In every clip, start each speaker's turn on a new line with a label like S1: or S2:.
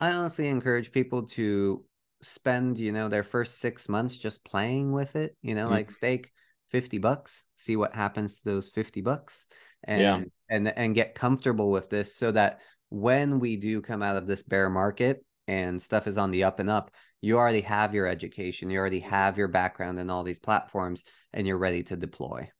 S1: I honestly encourage people to spend, you know, their first six months just playing with it, you know,
S2: Mhm.
S1: like stake 50 bucks, see what happens to those 50 bucks and
S2: Yeah.
S1: and and get comfortable with this so that when we do come out of this bear market and stuff is on the up and up, you already have your education, you already have your background in all these platforms and you're ready to deploy.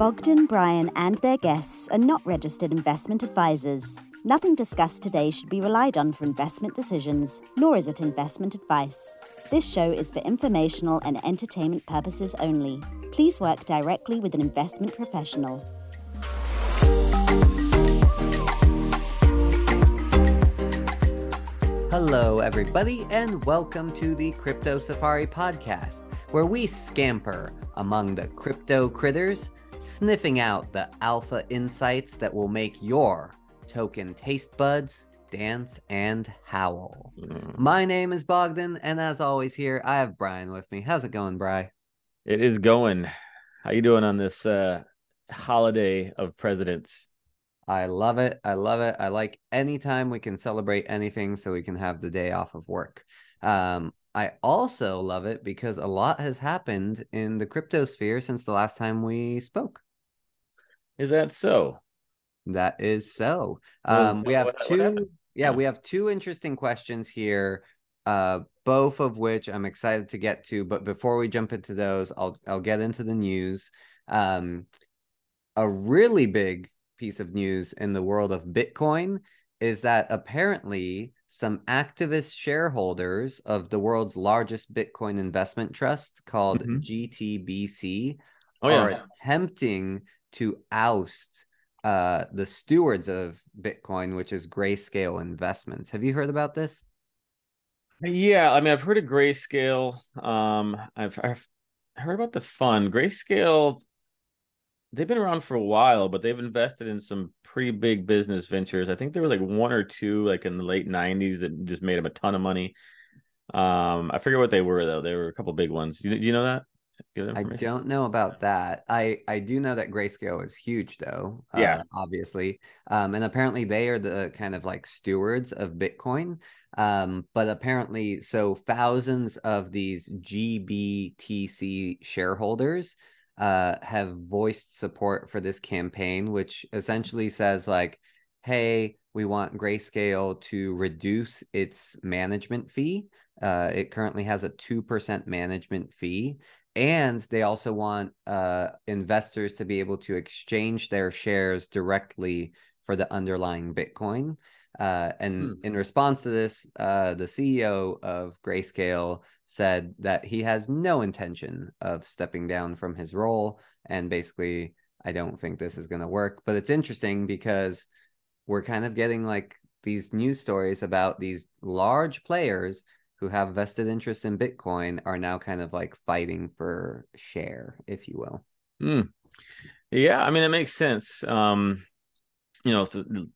S3: Bogdan, Brian, and their guests are not registered investment advisors. Nothing discussed today should be relied on for investment decisions, nor is it investment advice. This show is for informational and entertainment purposes only. Please work directly with an investment professional.
S1: Hello, everybody, and welcome to the Crypto Safari podcast, where we scamper among the crypto critters, sniffing out the alpha insights that will make your token taste buds dance and howl.
S2: Mm.
S1: My name is Bogdan, and as always, here I have Brian with me. How's it going, Bry?
S2: It is going. How you doing on this uh holiday of presidents?
S1: I love it. I love it. I like anytime we can celebrate anything so we can have the day off of work. Um, I also love it because a lot has happened in the crypto sphere since the last time we spoke.
S2: Is that so?
S1: That is so.
S2: Well,
S1: Um, we have
S2: what- what
S1: two,
S2: happened?
S1: yeah,
S2: Yeah.
S1: we have two interesting questions here, uh, both of which I'm excited to get to. But before we jump into those, I'll I'll get into the news. Um, a really big piece of news in the world of Bitcoin is that apparently some activist shareholders of the world's largest Bitcoin investment trust called
S2: Mhm.
S1: GTBC
S2: Oh
S1: are
S2: yeah.
S1: attempting to oust uh, the stewards of Bitcoin, which is Grayscale Investments. Have you heard about this?
S2: Yeah, I mean I've heard of Grayscale. Um I've I've heard about the fund. Grayscale they've been around for a while, but they've invested in some pretty big business ventures. I think there was like one or two like in the late 90s that just made them a ton of money. Um I forget what they were though. They were a couple big ones. Do you, do you know that?
S1: I don't know about that. I I do know that Grayscale is huge though.
S2: Yeah.
S1: uh, obviously. Um, and apparently they are the kind of like stewards of Bitcoin. Um, but apparently, so thousands of these GBTC shareholders uh have voiced support for this campaign, which essentially says like, hey, we want Grayscale to reduce its management fee. Uh, it currently has a 2% management fee and they also want uh, investors to be able to exchange their shares directly for the underlying Bitcoin. Uh, and
S2: Hmm.
S1: in response to this, uh, the CEO of Grayscale said that he has no intention of stepping down from his role. And basically, I don't think this is going to work. But it's interesting because we're kind of getting like these news stories about these large players who have vested interests in Bitcoin are now kind of like fighting for share, if you will.
S2: Hmm. Yeah, I mean, it makes sense. Um, you know,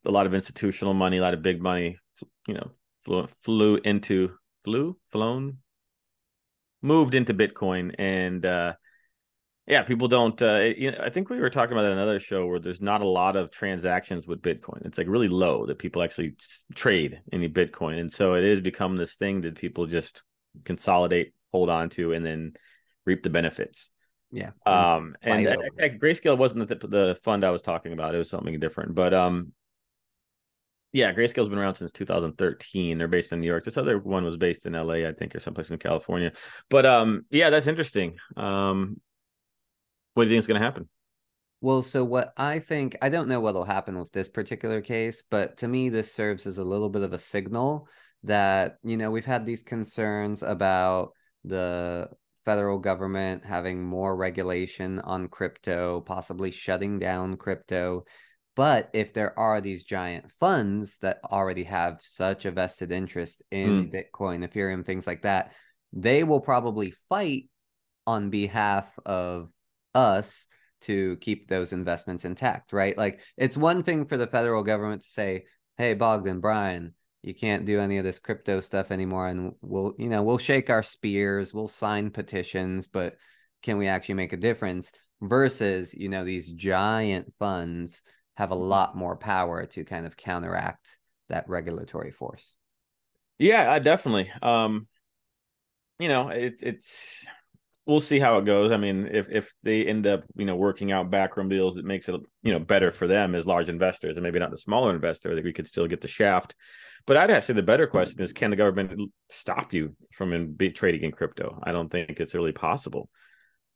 S2: a lot of institutional money, a lot of big money, you know, flew, flew into, flew, flown, moved into Bitcoin. And uh, yeah, people don't, uh, you know, I think we were talking about another show where there's not a lot of transactions with Bitcoin. It's like really low that people actually trade any Bitcoin. And so it is become this thing that people just consolidate, hold on to, and then reap the benefits.
S1: Yeah.
S2: Um, and
S1: Fight
S2: uh, Grayscale wasn't the, the fund I was talking about. It was something different. But um, yeah, Grayscale's been around since 2013. They're based in New York. This other one was based in LA, I think, or someplace in California. But um, yeah, that's interesting. Um, what do you think is going to happen?
S1: Well, so what I think, I don't know what'll happen with this particular case, but to me, this serves as a little bit of a signal that, you know, we've had these concerns about the federal government having more regulation on crypto, possibly shutting down crypto. But if there are these giant funds that already have such a vested interest in hmm. Bitcoin, Ethereum, things like that, they will probably fight on behalf of us to keep those investments intact, right? Like it's one thing for the federal government to say, "Hey, Bogdan, Brian, you can't do any of this crypto stuff anymore and we'll you know we'll shake our spears we'll sign petitions but can we actually make a difference? Versus you know these giant funds have a lot more power to kind of counteract that regulatory force.
S2: Yeah definitely um you know it's it's we'll see how it goes. I mean, if if they end up, you know, working out backroom deals, it makes it you know better for them as large investors, and maybe not the smaller investor that we could still get the shaft. But I'd actually the better question is, can the government stop you from in, trading in crypto? I don't think it's really possible.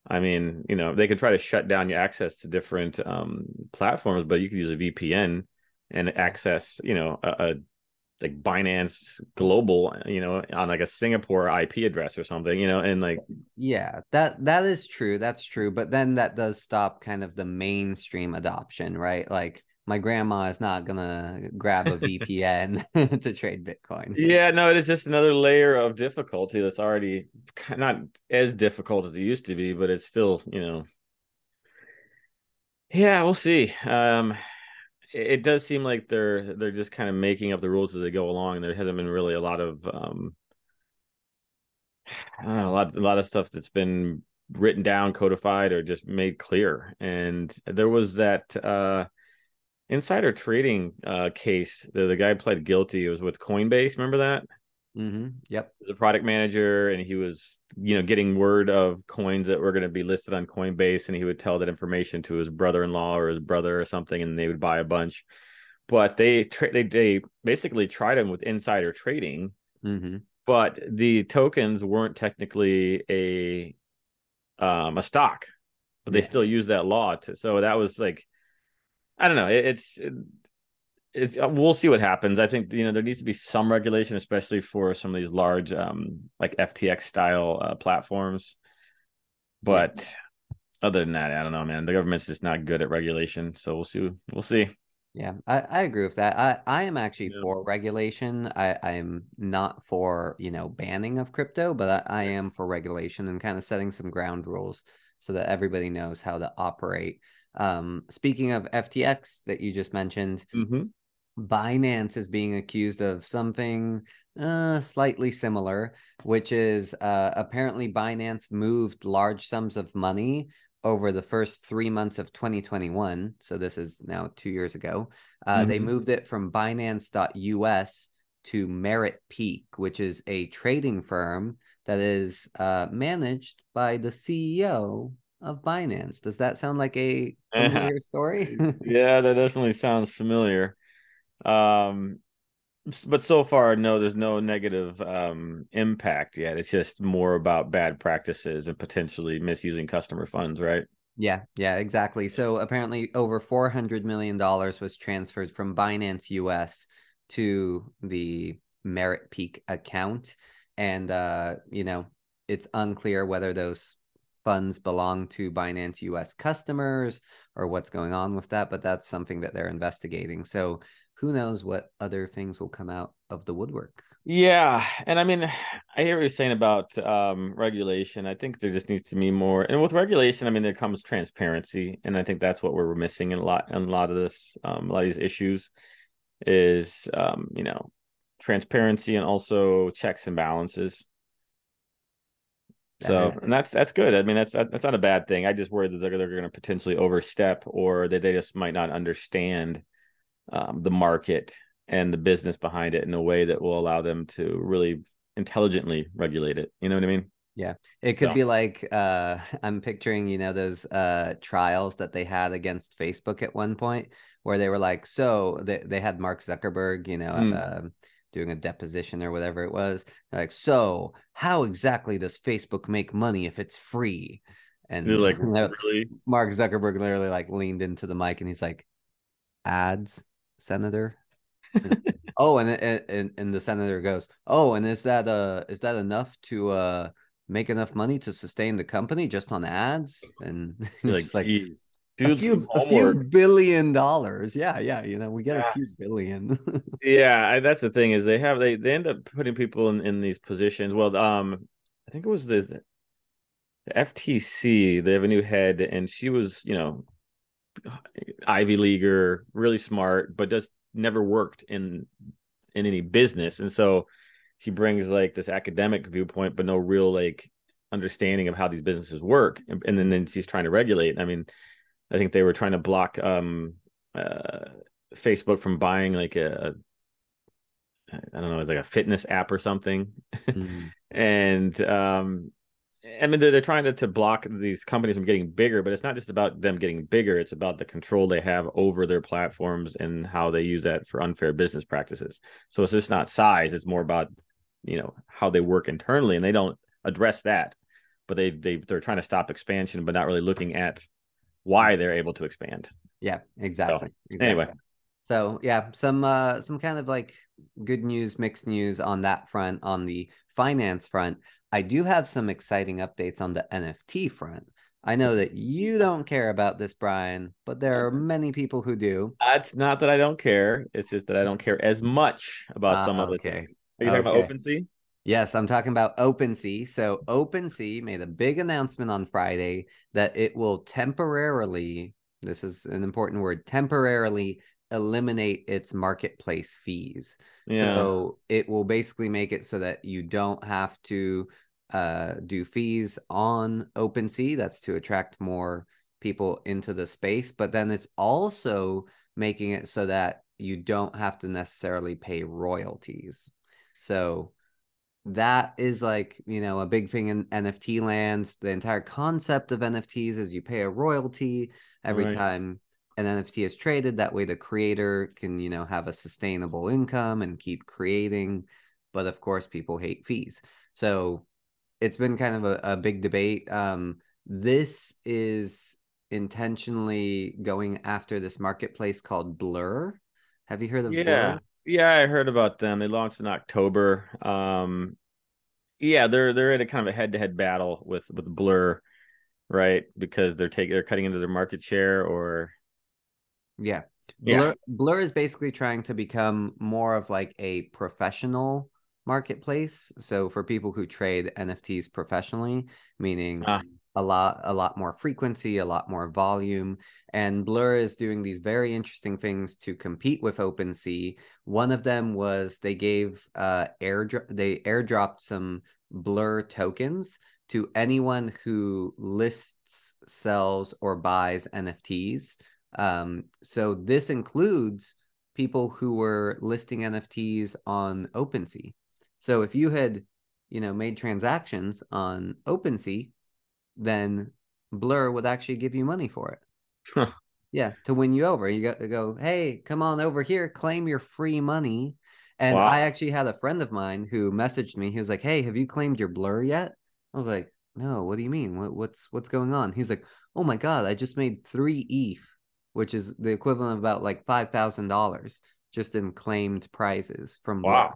S2: I mean, you know, they could try to shut down your access to different um, platforms, but you could use a VPN and access, you know, a, a like Binance Global, you know, on like a Singapore IP address or something, you know, and like
S1: yeah, that that is true. That's true, but then that does stop kind of the mainstream adoption, right? Like my grandma is not gonna grab a VPN to trade Bitcoin.
S2: Yeah, no, it is just another layer of difficulty that's already not as difficult as it used to be, but it's still, you know. Yeah, we'll see. Um it does seem like they're they're just kind of making up the rules as they go along. And there hasn't been really a lot of um, know, a lot a lot of stuff that's been written down, codified, or just made clear. And there was that uh, insider trading uh, case. The, the guy pled guilty. It was with Coinbase. Remember that?
S1: Mm-hmm. Yep.
S2: The product manager, and he was, you know, getting word of coins that were going to be listed on Coinbase, and he would tell that information to his brother-in-law or his brother or something, and they would buy a bunch. But they tra- they they basically tried him with insider trading,
S1: mm-hmm.
S2: but the tokens weren't technically a um a stock, but they yeah. still use that law. To, so that was like, I don't know. It, it's it, it's, we'll see what happens. I think you know there needs to be some regulation, especially for some of these large, um, like FTX style uh, platforms. But other than that, I don't know, man. The government's just not good at regulation, so we'll see. We'll see.
S1: Yeah, I, I agree with that. I, I am actually yeah. for regulation. I, I'm not for, you know, banning of crypto, but I, I am for regulation and kind of setting some ground rules so that everybody knows how to operate. Um, speaking of FTX that you just mentioned,
S2: mm-hmm.
S1: Binance is being accused of something uh, slightly similar, which is uh, apparently Binance moved large sums of money over the first three months of 2021. So this is now two years ago. Uh, mm-hmm. They moved it from Binance.us to Merit Peak, which is a trading firm that is uh, managed by the CEO of Binance. Does that sound like a familiar story?
S2: yeah, that definitely sounds familiar. Um, but so far, no, there's no negative um, impact yet. It's just more about bad practices and potentially misusing customer funds, right?
S1: Yeah, yeah, exactly. So apparently, over four hundred million dollars was transferred from Binance US to the Merit Peak account, and uh, you know, it's unclear whether those funds belong to Binance US customers or what's going on with that, but that's something that they're investigating. So who knows what other things will come out of the woodwork.
S2: Yeah, and I mean, I hear what you're saying about um, regulation. I think there just needs to be more, and with regulation, I mean, there comes transparency, and I think that's what we're missing in a lot, in a lot of this, um, a lot of these issues, is um, you know, transparency and also checks and balances. So, and that's that's good. I mean, that's that's not a bad thing. I just worry that they're they're going to potentially overstep, or that they just might not understand um, the market and the business behind it in a way that will allow them to really intelligently regulate it. You know what I mean?
S1: Yeah. It could so. be like uh I'm picturing, you know, those uh trials that they had against Facebook at one point where they were like, so they, they had Mark Zuckerberg, you know, mm. uh, doing a deposition or whatever it was. They're like, so how exactly does Facebook make money if it's free? And
S2: They're like, really?
S1: Mark Zuckerberg literally like leaned into the mic and he's like, ads senator? oh, and, and and the senator goes, "Oh, and is that uh is that enough to uh make enough money to sustain the company just on ads?" And
S2: like, like geez.
S1: a few, a few billion dollars. Yeah, yeah. You know, we get yeah. a few billion.
S2: yeah, that's the thing is they have they they end up putting people in in these positions. Well, um, I think it was this the FTC. They have a new head, and she was you know Ivy leaguer, really smart, but just never worked in in any business, and so she brings like this academic viewpoint, but no real like understanding of how these businesses work, and, and then, then she's trying to regulate. I mean, I think they were trying to block um, uh, Facebook from buying like a, I don't know, it's like a fitness app or something, mm-hmm. and um, I mean, they're, they're trying to, to block these companies from getting bigger, but it's not just about them getting bigger. It's about the control they have over their platforms and how they use that for unfair business practices. So it's just not size. It's more about, you know, how they work internally and they don't address that, but they, they, they're trying to stop expansion, but not really looking at why they're able to expand.
S1: Yeah, exactly.
S2: So,
S1: exactly.
S2: Anyway.
S1: So yeah, some, uh, some kind of like good news, mixed news on that front, on the finance front. I do have some exciting updates on the NFT front. I know that you don't care about this, Brian, but there are many people who do.
S2: It's not that I don't care. It's just that I don't care as much about uh, some other okay. things. Are you okay. talking about OpenSea?
S1: Yes, I'm talking about OpenSea. So OpenSea made a big announcement on Friday that it will temporarily, this is an important word, temporarily eliminate its marketplace fees. Yeah. So it will basically make it so that you don't have to uh, do fees on OpenSea. That's to attract more people into the space. But then it's also making it so that you don't have to necessarily pay royalties. So that is like, you know, a big thing in NFT lands. The entire concept of NFTs is you pay a royalty every right. time an NFT is traded. That way, the creator can, you know, have a sustainable income and keep creating. But of course, people hate fees. So it's been kind of a, a big debate. Um, this is intentionally going after this marketplace called Blur. Have you heard of
S2: yeah.
S1: Blur?
S2: Yeah, I heard about them. They launched in October. Um, yeah, they're they're in a kind of a head to head battle with with Blur, right? Because they're taking they're cutting into their market share or
S1: yeah. Blur, yeah. Blur is basically trying to become more of like a professional marketplace. So for people who trade NFTs professionally, meaning ah. a lot a lot more frequency, a lot more volume, and Blur is doing these very interesting things to compete with OpenSea. One of them was they gave uh airdrop they airdropped some Blur tokens to anyone who lists, sells or buys NFTs um, so this includes people who were listing NFTs on OpenSea. So if you had, you know, made transactions on OpenSea, then Blur would actually give you money for it. Huh. Yeah, to win you over. You got to go, hey, come on over here, claim your free money. And wow. I actually had a friend of mine who messaged me. He was like, "Hey, have you claimed your Blur yet?" I was like, "No. What do you mean? What, what's what's going on?" He's like, "Oh my god, I just made three ETH which is the equivalent of about like five thousand dollars just in claimed prizes from
S2: wow.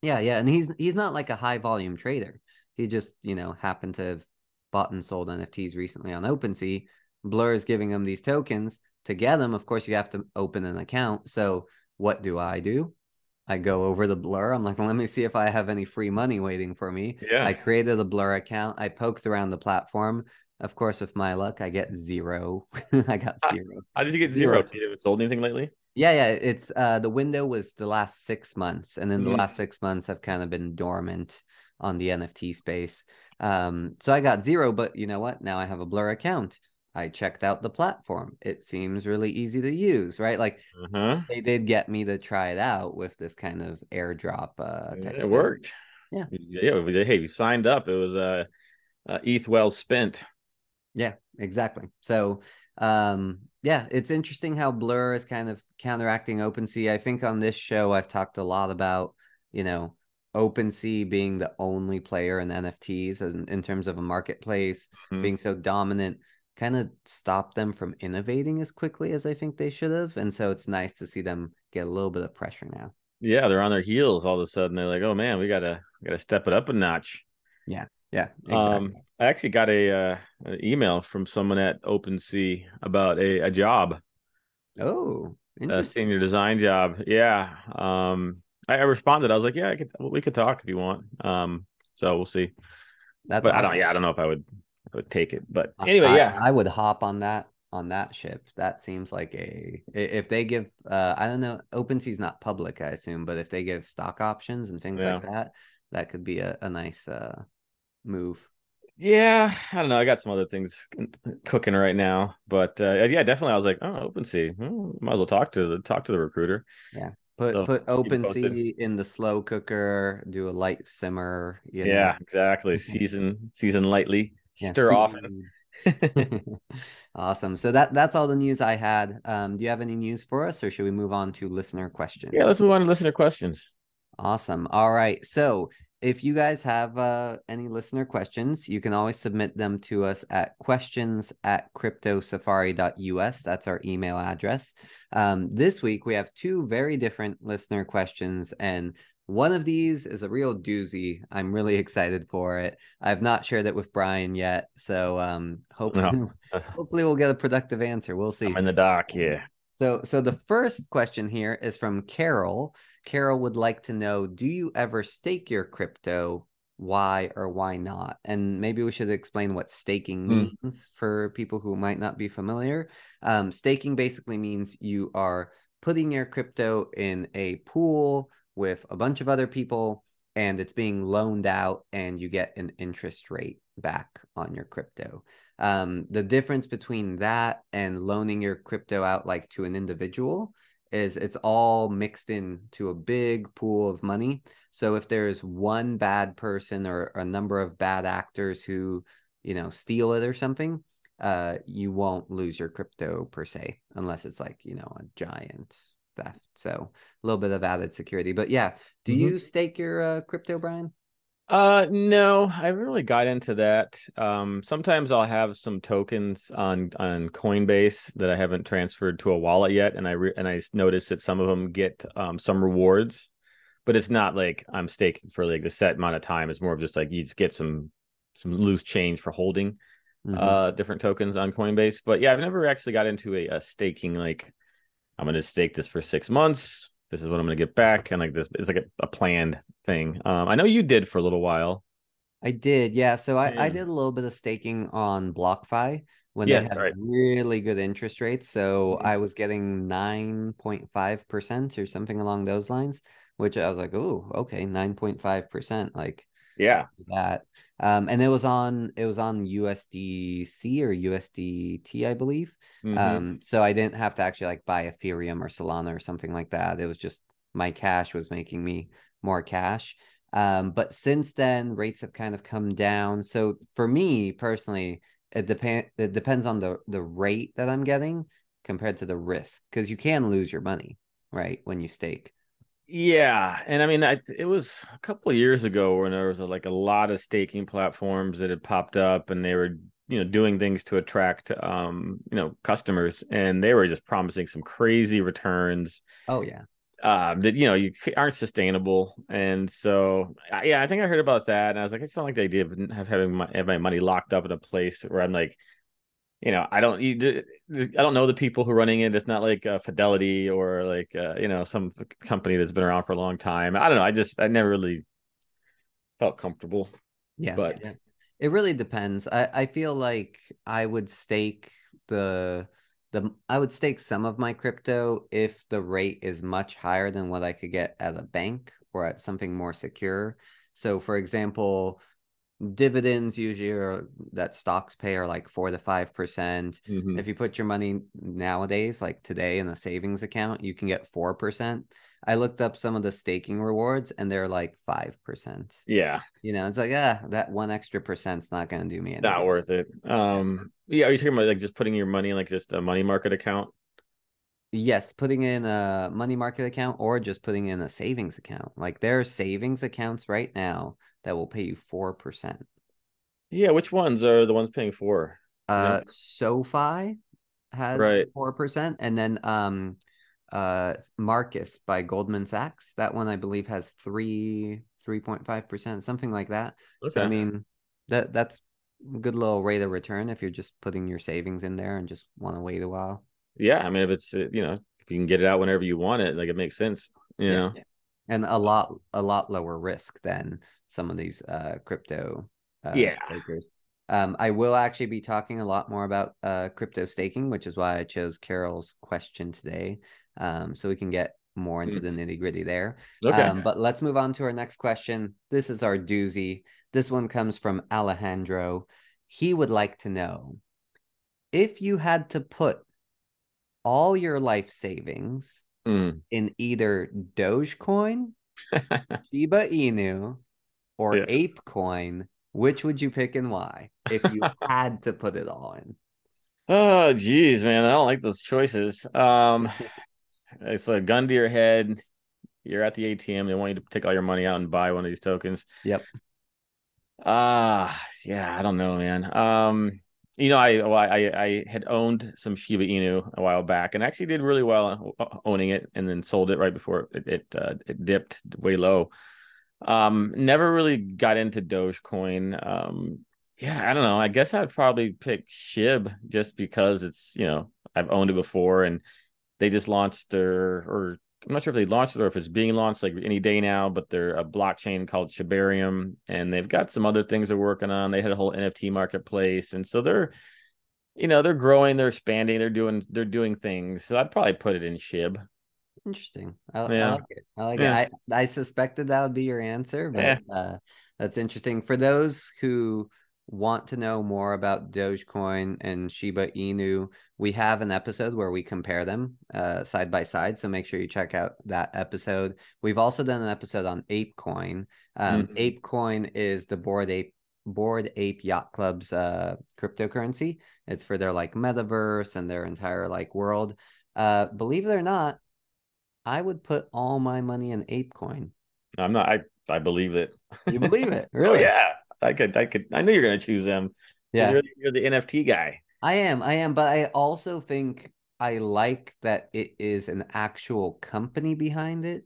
S1: Yeah, yeah, and he's he's not like a high volume trader. He just you know happened to have bought and sold NFTs recently on OpenSea. Blur is giving him these tokens to get them. Of course, you have to open an account. So what do I do? I go over the Blur. I'm like, well, let me see if I have any free money waiting for me.
S2: Yeah.
S1: I created a Blur account. I poked around the platform. Of course, with my luck, I get zero. I got zero.
S2: How did you get zero? zero. You haven't sold anything lately?
S1: Yeah, yeah. It's uh the window was the last six months, and then mm-hmm. the last six months have kind of been dormant on the NFT space. Um, so I got zero, but you know what? Now I have a Blur account. I checked out the platform. It seems really easy to use, right? Like uh-huh. they did get me to try it out with this kind of airdrop. Uh,
S2: it worked.
S1: Yeah,
S2: yeah. Hey, you signed up. It was uh, uh ETH well spent.
S1: Yeah, exactly. So, um, yeah, it's interesting how Blur is kind of counteracting OpenSea. I think on this show, I've talked a lot about, you know, OpenSea being the only player in NFTs in, in terms of a marketplace, mm-hmm. being so dominant, kind of stopped them from innovating as quickly as I think they should have. And so it's nice to see them get a little bit of pressure now.
S2: Yeah, they're on their heels all of a sudden. They're like, oh man, we gotta gotta step it up a notch.
S1: Yeah. Yeah.
S2: Exactly. Um, I actually got a uh, an email from someone at OpenSea about a, a job.
S1: Oh,
S2: a senior design job. Yeah. Um, I, I, responded. I was like, yeah, I could, we could talk if you want. Um, so we'll see. That's. But awesome. I don't. Yeah, I don't know if I would. I would take it. But anyway,
S1: I,
S2: yeah,
S1: I would hop on that on that ship. That seems like a if they give uh I don't know OpenSea's not public I assume, but if they give stock options and things
S2: Yeah.
S1: like that, that could be a, a nice uh move.
S2: Yeah, I don't know. I got some other things cooking right now, but uh, yeah, definitely. I was like, oh, OpenSea. Hmm, might as well talk to the talk to the recruiter.
S1: Yeah, put
S2: So,
S1: put. OpenSea in the slow cooker, do a light simmer. You know.
S2: Yeah, exactly. Season season lightly,
S1: Yeah,
S2: stir often.
S1: awesome. So that that's all the news I had. Um, do you have any news for us, or should we move on to listener questions?
S2: yeah, let's move on to listener questions.
S1: Awesome. All right. So if you guys have uh, any listener questions, you can always submit them to us at questions at cryptosafari.us. That's our email address. Um, this week, we have two very different listener questions, and one of these is a real doozy. I'm really excited for it. I've not shared it with Brian yet. So um, hopefully,
S2: No.
S1: hopefully, we'll get a productive answer. We'll see.
S2: I'm in the dock. Yeah.
S1: So, so the first question here is from Carol. Carol would like to know: Do you ever stake your crypto? Why or why not? And maybe we should explain what staking
S2: Hmm.
S1: means for people who might not be familiar. Um, staking basically means you are putting your crypto in a pool with a bunch of other people, and it's being loaned out, and you get an interest rate back on your crypto. Um, the difference between that and loaning your crypto out like to an individual is it's all mixed into a big pool of money. So if there's one bad person or a number of bad actors who, you know, steal it or something, uh, you won't lose your crypto per se, unless it's like, you know, a giant theft. So a little bit of added security. But yeah, do
S2: Mhm.
S1: you stake your uh, crypto, Brian?
S2: Uh no, I haven't really got into that. Um sometimes I'll have some tokens on on Coinbase that I haven't transferred to a wallet yet and I re- and I noticed that some of them get um some rewards, but it's not like I'm staking for like the set amount of time. It's more of just like you just get some some loose change for holding
S1: Mhm.
S2: uh different tokens on Coinbase. But yeah, I've never actually got into a, a staking like I'm gonna stake this for six months. This is what I'm gonna get back, and like this, it's like a, a planned thing. Um, I know you did for a little while.
S1: I did, yeah. So I, I did a little bit of staking on BlockFi when they had
S2: right.
S1: really good interest rates. So. I was getting 9.5% or something along those lines, which I was like, oh, okay, 9.5%. Like
S2: Yeah,
S1: that. Um, and it was on it was on USDC or USDT, I believe.
S2: Mhm.
S1: Um, so I didn't have to actually like buy Ethereum or Solana or something like that. It was just my cash was making me more cash. Um, but since then, rates have kind of come down. So for me personally, it depend it depends on the the rate that I'm getting compared to the risk because you can lose your money, right, when you stake.
S2: Yeah, and I mean, I, it was a couple of years ago when there was like a lot of staking platforms that had popped up, and they were you know doing things to attract um you know customers, and they were just promising some crazy returns.
S1: Oh yeah.
S2: uh, that you know you aren't sustainable, and so yeah, I think I heard about that, and I was like, it's not like the idea of have having my, have my money locked up in a place where I'm like, you know, I don't you, I don't know the people who are running it. It's not like uh, Fidelity or like uh, you know some company that's been around for a long time. I don't know. I just I never really felt comfortable.
S1: Yeah,
S2: But-
S1: yeah. it really depends. I I feel like I would stake the the I would stake some of my crypto if the rate is much higher than what I could get at a bank or at something more secure. So for example, dividends usually are that stocks pay are like 4 to 5%.
S2: Mhm.
S1: If you put your money nowadays, like today in a savings account, you can get 4%. I looked up some of the staking rewards and they're like 5%.
S2: Yeah,
S1: You know, it's like, ah, that one extra percent's not going to do me any
S2: not worth it. Um, yeah, are you talking about like just putting your money in like just a money market account?
S1: Yes, putting in a money market account or just putting in a savings account. Like there are savings accounts right now that will pay you 4%.
S2: Yeah, which ones are the ones paying for?
S1: Uh, SoFi has
S2: Right.
S1: 4%. And then um, uh, Marcus by Goldman Sachs, that one I believe has 3, 3.5%, something like that. So I mean, that that's a good little rate of return if you're just putting your savings in there and just want to wait a while.
S2: Yeah, I mean, if it's you know, if you can get it out whenever you want it, like it makes sense. You
S1: Yeah,
S2: know,
S1: yeah. And a lot a lot lower risk than some of these uh crypto uh
S2: Yeah.
S1: stakers. Um, I will actually be talking a lot more about uh, crypto staking, which is why I chose Carol's question today, um, so we can get more into the nitty gritty there.
S2: Okay.
S1: Um, but let's move on to our next question. This is our doozy. This one comes from Alejandro. He would like to know if you had to put all your life savings
S2: Mm.
S1: in either Dogecoin, Shiba Inu, or
S2: Yeah.
S1: ApeCoin, which would you pick and why if you had to put it all in?
S2: Oh, geez, man, I don't like those choices. Um, it's a gun to your head. You're at the ATM. They want you to take all your money out and buy one of these tokens.
S1: Yep.
S2: Ah, yeah, I don't know, man. Um, you know, I, I I had owned some Shiba Inu a while back, and actually did really well uh, owning it, and then sold it right before it it, uh, it dipped way low. Um, never really got into Dogecoin. Um, yeah, I don't know. I guess I'd probably pick Shib just because it's you know I've owned it before, and they just launched their or I'm not sure if they launched it or if it's being launched like any day now, but they're a blockchain called Shibarium, and they've got some other things they're working on. They had a whole NFT marketplace, and so they're, you know, they're growing, they're expanding, they're doing they're doing things. So I'd probably put it in Shib.
S1: Interesting. I, I like it. I like
S2: Yeah.
S1: it. I, I suspected that would be your answer, but
S2: Yeah.
S1: uh, that's interesting. For those who want to know more about Dogecoin and Shiba Inu, we have an episode where we compare them uh, side by side. So make sure you check out that episode. We've also done an episode on ApeCoin. Um,
S2: Mhm.
S1: ApeCoin is the bored ape bored ape yacht club's uh cryptocurrency it's for their like metaverse and their entire like world uh believe it or not I would put all my money in ApeCoin.
S2: I'm not. I I believe it.
S1: You believe it?
S2: Oh
S1: Really?
S2: yeah. I could. I could. I knew you're gonna choose them.
S1: Yeah.
S2: You're, you're the NFT guy.
S1: I am. I am. But I also think I like that it is an actual company behind it.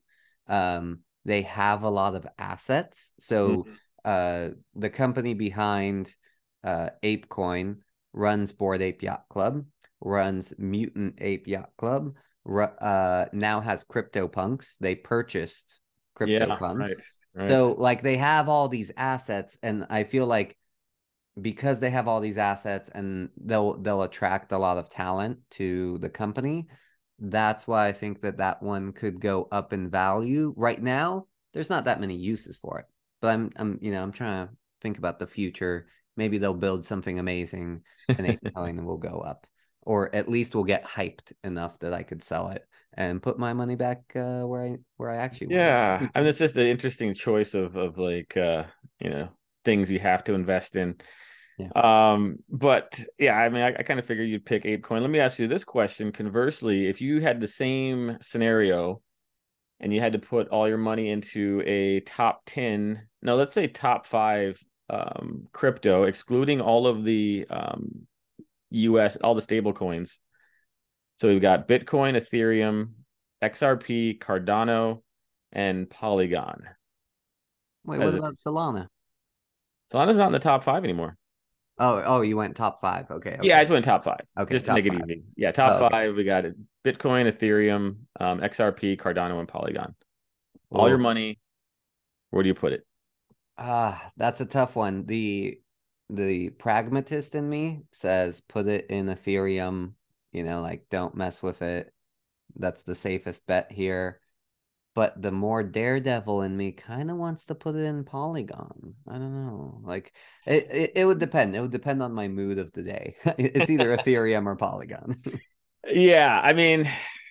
S1: Um, they have a lot of assets. So
S2: Mhm.
S1: uh, the company behind uh, ApeCoin runs Bored Ape Yacht Club, runs Mutant Ape Yacht Club, uh, now has CryptoPunks. They purchased
S2: Yeah.
S1: CryptoPunks.
S2: Right. Right.
S1: So like they have all these assets, and I feel like because they have all these assets and they'll they'll attract a lot of talent to the company. That's why I think that that one could go up in value. Right now, there's not that many uses for it, but I'm I'm you know I'm trying to think about the future. Maybe they'll build something amazing and ApeCoin will go up, or at least will get hyped enough that I could sell it and put my money back uh, where I where I actually want
S2: yeah i mean it's just an interesting choice of of like uh you know things you have to invest in. Um but yeah i mean i, I kind of figured you'd pick apecoin. Let me ask you this question. Conversely if you had the same scenario and you had to put all your money into a top 10 no let's say top five um crypto excluding all of the um us all the stable coins so we've got bitcoin ethereum xrp cardano and Polygon.
S1: Wait, what about Solana?
S2: Solana's not in the top five anymore.
S1: Oh, oh, you went top five. Okay. okay.
S2: Yeah, I just went top five.
S1: Okay,
S2: just to make it
S1: five.
S2: easy. Yeah, top
S1: Oh, okay.
S2: five. We got Bitcoin, Ethereum, um, XRP, Cardano, and Polygon. All your money. Where do you put it?
S1: Ah, that's a tough one. The the pragmatist in me says put it in Ethereum, you know, like don't mess with it. That's the safest bet here. But the more daredevil in me kind of wants to put it in Polygon. I don't know. Like it, it, it would mm-hmm. depend. It would depend on my mood of the day. It's either Ethereum or Polygon.
S2: Yeah, I mean,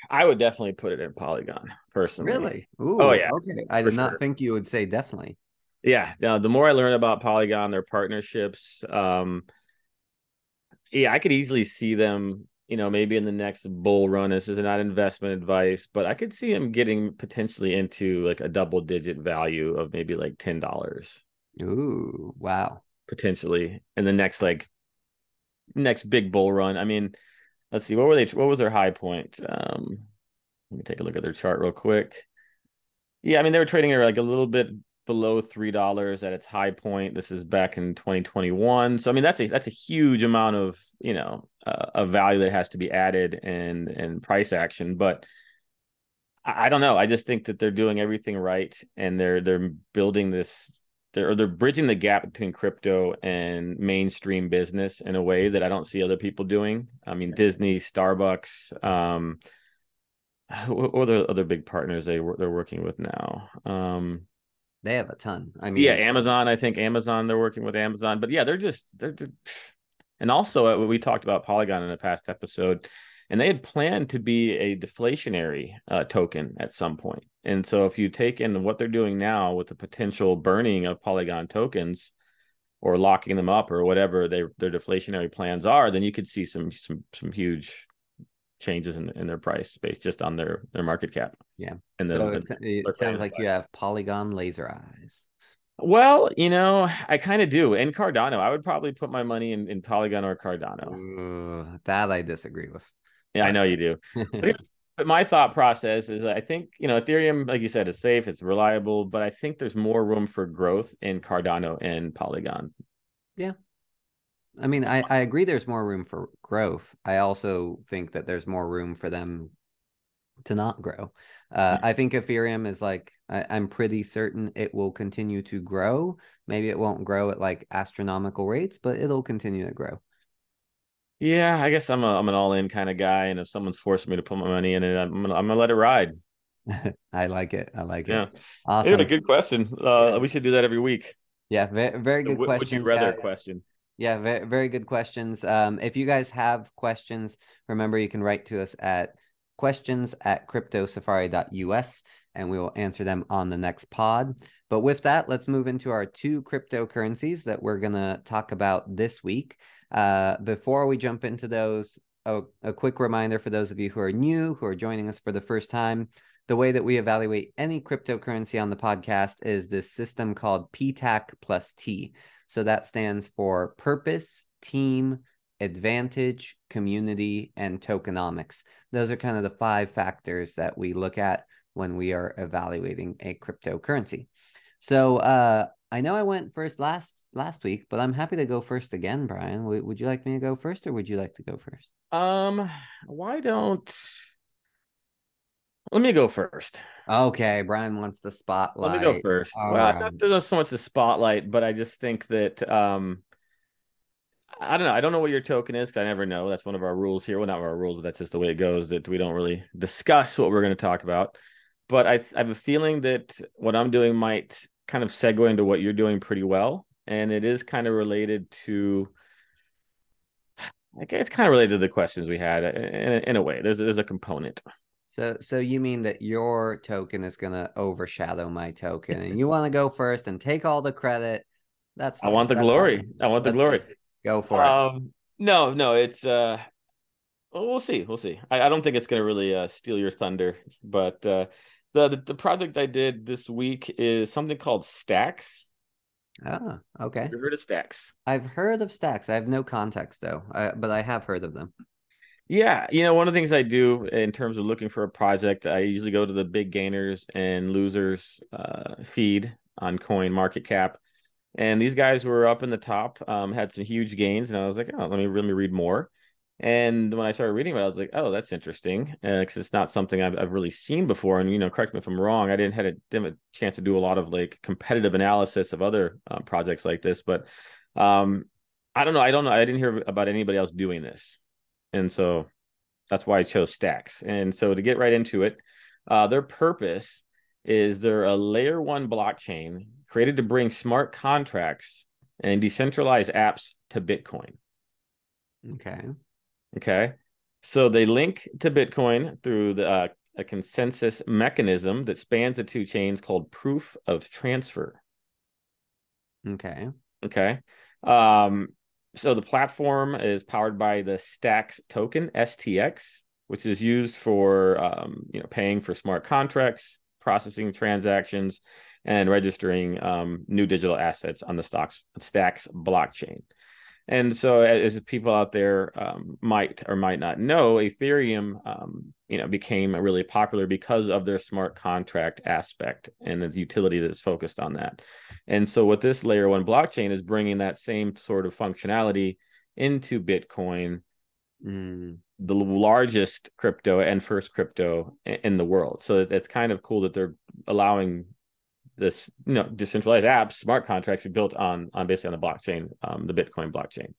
S2: I would definitely put it in Polygon personally.
S1: Really? Oh, Ooh,
S2: Oh, yeah,
S1: Okay. I
S2: for
S1: did not
S2: sure.
S1: think you would say definitely.
S2: Yeah. Now, the more I learn about Polygon, their partnerships, um, yeah, I could easily see them. You know, maybe in the next bull run. This is not investment advice, but I could see them getting potentially into like a double digit value of maybe like ten dollars.
S1: Ooh, wow.
S2: potentially in the next like next big bull run. I mean, let's see, what were they? What was their high point? Um, let me take a look at their chart real quick. Yeah, I mean they were trading at like a little bit below three dollars at its high point. This is back in 2021. So I mean that's a that's a huge amount of you know uh, of value that has to be added and and price action, but. I I don't know. I just think that they're doing everything right, and they're they're building this they're they're bridging the gap between crypto and mainstream business in a way that I don't see other people doing. I mean, Disney, Starbucks, um, what other other big partners they they're working with now? Um,
S1: they have a ton. I mean,
S2: yeah, Amazon. I think Amazon. They're working with Amazon, but yeah, they're just they're, they're and also uh, we talked about Polygon in a past episode, and they had planned to be a deflationary uh, token at some point. And so if you take in what they're doing now with the potential burning of Polygon tokens or locking them up or whatever they, their deflationary plans are, then you could see some some some huge changes in, in their price based just on their their market cap.
S1: Yeah. And so it, it sounds like you have Polygon laser eyes.
S2: Well, you know, I kind of do. And Cardano, I would probably put my money in, in Polygon or Cardano.
S1: Ooh, that I disagree with.
S2: Yeah, I know you do. but, but my thought process is I think, you know, Ethereum, like you said, is safe, it's reliable, but I think there's more room for growth in Cardano and Polygon.
S1: Yeah. I mean, I, I agree there's more room for growth. I also think that there's more room for them to not grow. Uh, I think Ethereum is like, I, I'm pretty certain it will continue to grow. Maybe it won't grow at like astronomical rates, but it'll continue to grow.
S2: Yeah, I guess I'm a I'm an all in kind of guy, and if someone's forcing me to put my money in it, I'm gonna, I'm gonna let it ride.
S1: I like it. I like
S2: yeah.
S1: it.
S2: Awesome. Yeah, good question. Uh, we should do that every week.
S1: Yeah, very, very good question.
S2: Would you rather guys. question?
S1: Yeah, very, very good questions. Um, if you guys have questions, remember you can write to us at questions at cryptosafari.us and we will answer them on the next pod. But with that, let's move into our two cryptocurrencies that we're going to talk about this week. Uh, before we jump into those, a, a quick reminder for those of you who are new, who are joining us for the first time. The way that we evaluate any cryptocurrency on the podcast is this system called PTAC plus T. So that stands for purpose, team, advantage, community, and tokenomics. Those are kind of the five factors that we look at when we are evaluating a cryptocurrency. So uh, I know I went first last last week, but I'm happy to go first again, Brian. W- would you like me to go first, or would you like to go first?
S2: Um, why don't let me go first.
S1: Okay, Brian wants the spotlight.
S2: Let me go first. All well, right. not there's so much the spotlight, but I just think that um, I don't know. I don't know what your token is because I never know. That's one of our rules here. Well, not our rules, but that's just the way it goes. That we don't really discuss what we're going to talk about. But I, I have a feeling that what I'm doing might kind of segue into what you're doing pretty well, and it is kind of related to. I guess it's kind of related to the questions we had in, in a way. There's there's a component.
S1: So so you mean that your token is gonna overshadow my token, and you want to go first and take all the credit? That's
S2: fine. I want the
S1: That's
S2: glory.
S1: fine.
S2: I want the glory.
S1: Go for
S2: um, it. No, no, it's uh, we'll see, we'll see. I, I don't think it's gonna really uh, steal your thunder, but uh, the, the the project I did this week is something called Stacks.
S1: Ah, okay.
S2: You've heard of Stacks?
S1: I've heard of Stacks. I have no context though, I, but I have heard of them.
S2: Yeah, you know, one of the things I do in terms of looking for a project, I usually go to the big gainers and losers uh, feed on Coin Market Cap, and these guys were up in the top, um, had some huge gains, and I was like, oh, let me let me read more. And when I started reading it, I was like, oh, that's interesting because uh, it's not something I've, I've really seen before. And, you know, correct me if I'm wrong. I didn't had a, didn't have a chance to do a lot of like competitive analysis of other uh, projects like this, but um, I don't know. I don't know. I didn't hear about anybody else doing this. And so that's why I chose stacks. And so to get right into it, uh, their purpose is they're a layer one blockchain created to bring smart contracts and decentralized apps to Bitcoin.
S1: Okay.
S2: Okay. So they link to Bitcoin through the uh, a consensus mechanism that spans the two chains called proof of transfer.
S1: Okay.
S2: Okay. Um, so the platform is powered by the Stacks token STX, which is used for um, you know paying for smart contracts, processing transactions, and registering um, new digital assets on the stocks Stacks blockchain. And so, as people out there um, might or might not know, Ethereum, um, you know, became really popular because of their smart contract aspect and the utility that's focused on that. And so, with this layer one blockchain, is bringing that same sort of functionality into Bitcoin, mm. the largest crypto and first crypto in the world. So it's kind of cool that they're allowing this you know decentralized apps, smart contracts are built on on basically on the blockchain, um, the Bitcoin blockchain.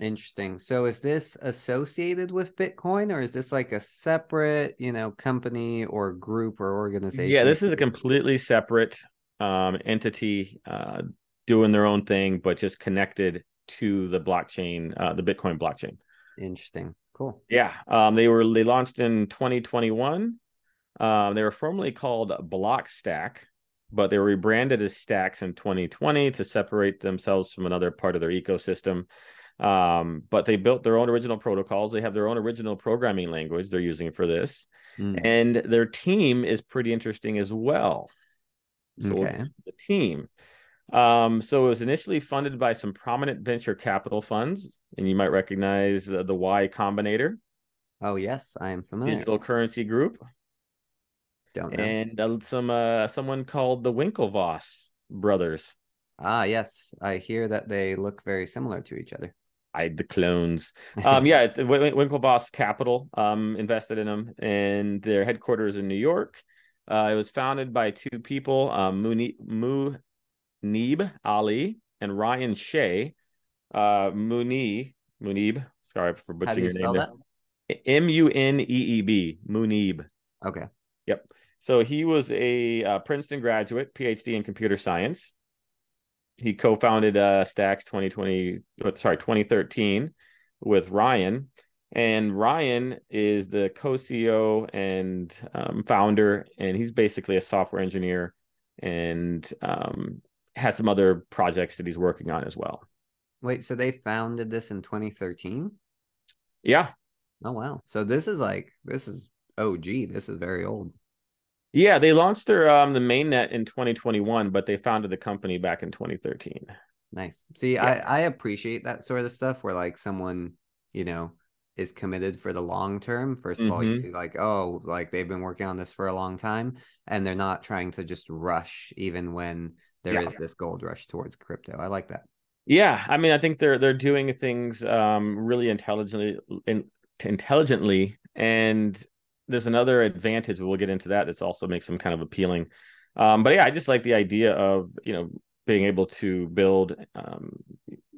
S1: Interesting. So is this associated with Bitcoin or is this like a separate, you know, company or group or organization?
S2: Yeah, this is a completely separate um, entity uh, doing their own thing, but just connected to the blockchain, uh, the Bitcoin blockchain.
S1: Interesting. Cool.
S2: Yeah, um, they were they launched in 2021. Um, they were formerly called Blockstack, but they were rebranded as Stacks in 2020 to separate themselves from another part of their ecosystem. Um, but they built their own original protocols. They have their own original programming language they're using for this, mm. and their team is pretty interesting as well. So okay. the team. Um, so it was initially funded by some prominent venture capital funds, and you might recognize the, the Y Combinator.
S1: Oh yes, I am familiar.
S2: Digital Currency Group.
S1: Don't know.
S2: And uh, some uh, someone called the Winklevoss brothers.
S1: Ah, yes, I hear that they look very similar to each other.
S2: I the clones. Um, yeah, Winklevoss Capital um invested in them, and their headquarters in New York. Uh, it was founded by two people, um, Ali and Ryan Shea. Uh, Muneeb. Sorry for butchering you your name. M U N E E B. Muneeb.
S1: Okay.
S2: Yep. So he was a uh, Princeton graduate, PhD in computer science. He co-founded uh, Stacks 2020, sorry, 2013 with Ryan. And Ryan is the co-CEO and um, founder, and he's basically a software engineer and um, has some other projects that he's working on as well.
S1: Wait, so they founded this in 2013?
S2: Yeah.
S1: Oh wow. So this is like this is OG. This is very old.
S2: Yeah, they launched their um the mainnet in 2021, but they founded the company back in 2013.
S1: Nice. See, yeah. I I appreciate that sort of stuff where like someone, you know, is committed for the long term. 1st of mm-hmm. all, you mm-hmm. see like, oh, like they've been working on this for a long time and they're not trying to just rush even when there yeah. is this gold rush towards crypto. I like that.
S2: Yeah, I mean, I think they're they're doing things um, really intelligently, in, intelligently, and there's another advantage. We'll get into that. That's also makes them kind of appealing. Um, but yeah, I just like the idea of you know being able to build um,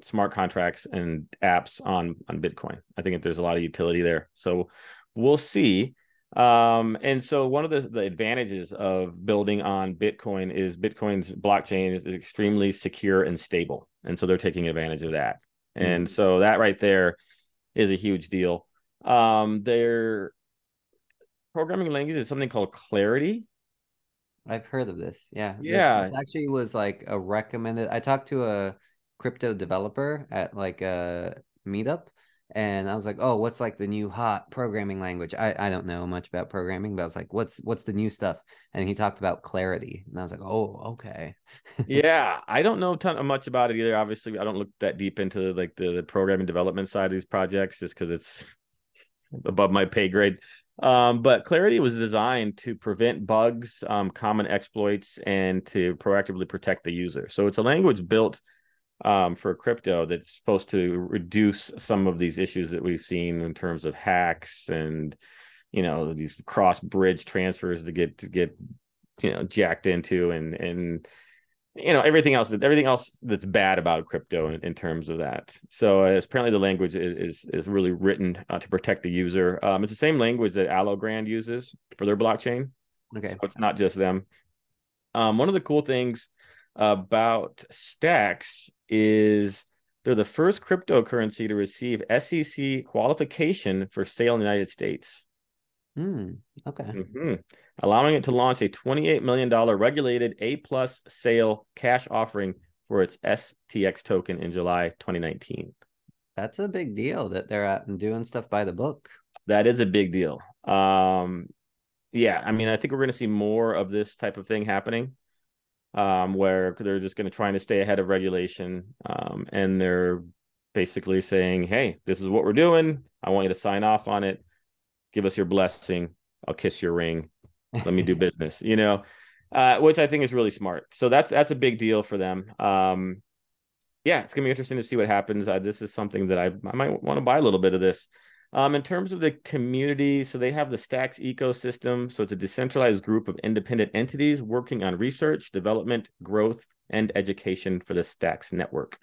S2: smart contracts and apps on on Bitcoin. I think there's a lot of utility there. So we'll see. Um, and so one of the, the advantages of building on Bitcoin is Bitcoin's blockchain is, is extremely secure and stable. And so they're taking advantage of that. Mm-hmm. And so that right there is a huge deal. Um, their programming language is something called Clarity.
S1: I've heard of this. Yeah.
S2: Yeah.
S1: This actually was like a recommended. I talked to a crypto developer at like a meetup and I was like, "Oh, what's like the new hot programming language?" I I don't know much about programming, but I was like, "What's what's the new stuff?" And he talked about Clarity, and I was like, "Oh, okay."
S2: yeah, I don't know ton much about it either. Obviously, I don't look that deep into like the, the programming development side of these projects, just because it's above my pay grade. Um, but Clarity was designed to prevent bugs, um, common exploits, and to proactively protect the user. So it's a language built um, for crypto that's supposed to reduce some of these issues that we've seen in terms of hacks and you know these cross bridge transfers to get to get you know jacked into and and you know everything else everything else that's bad about crypto in, in terms of that so uh, apparently the language is is, is really written uh, to protect the user um, it's the same language that algorand uses for their blockchain
S1: okay so
S2: it's not just them um, one of the cool things about stacks is they're the first cryptocurrency to receive SEC qualification for sale in the United States.
S1: Hmm. Okay.
S2: Mm-hmm. Allowing it to launch a $28 million regulated A plus sale cash offering for its STX token in July 2019.
S1: That's a big deal that they're out and doing stuff by the book.
S2: That is a big deal. Um, yeah, I mean, I think we're going to see more of this type of thing happening um, where they're just going to try to stay ahead of regulation, um, and they're basically saying, "Hey, this is what we're doing. I want you to sign off on it. Give us your blessing. I'll kiss your ring. Let me do business." You know, uh, which I think is really smart. So that's that's a big deal for them. Um, yeah, it's gonna be interesting to see what happens. Uh, this is something that I I might want to buy a little bit of this. Um, in terms of the community, so they have the Stacks ecosystem. So it's a decentralized group of independent entities working on research, development, growth, and education for the Stacks network.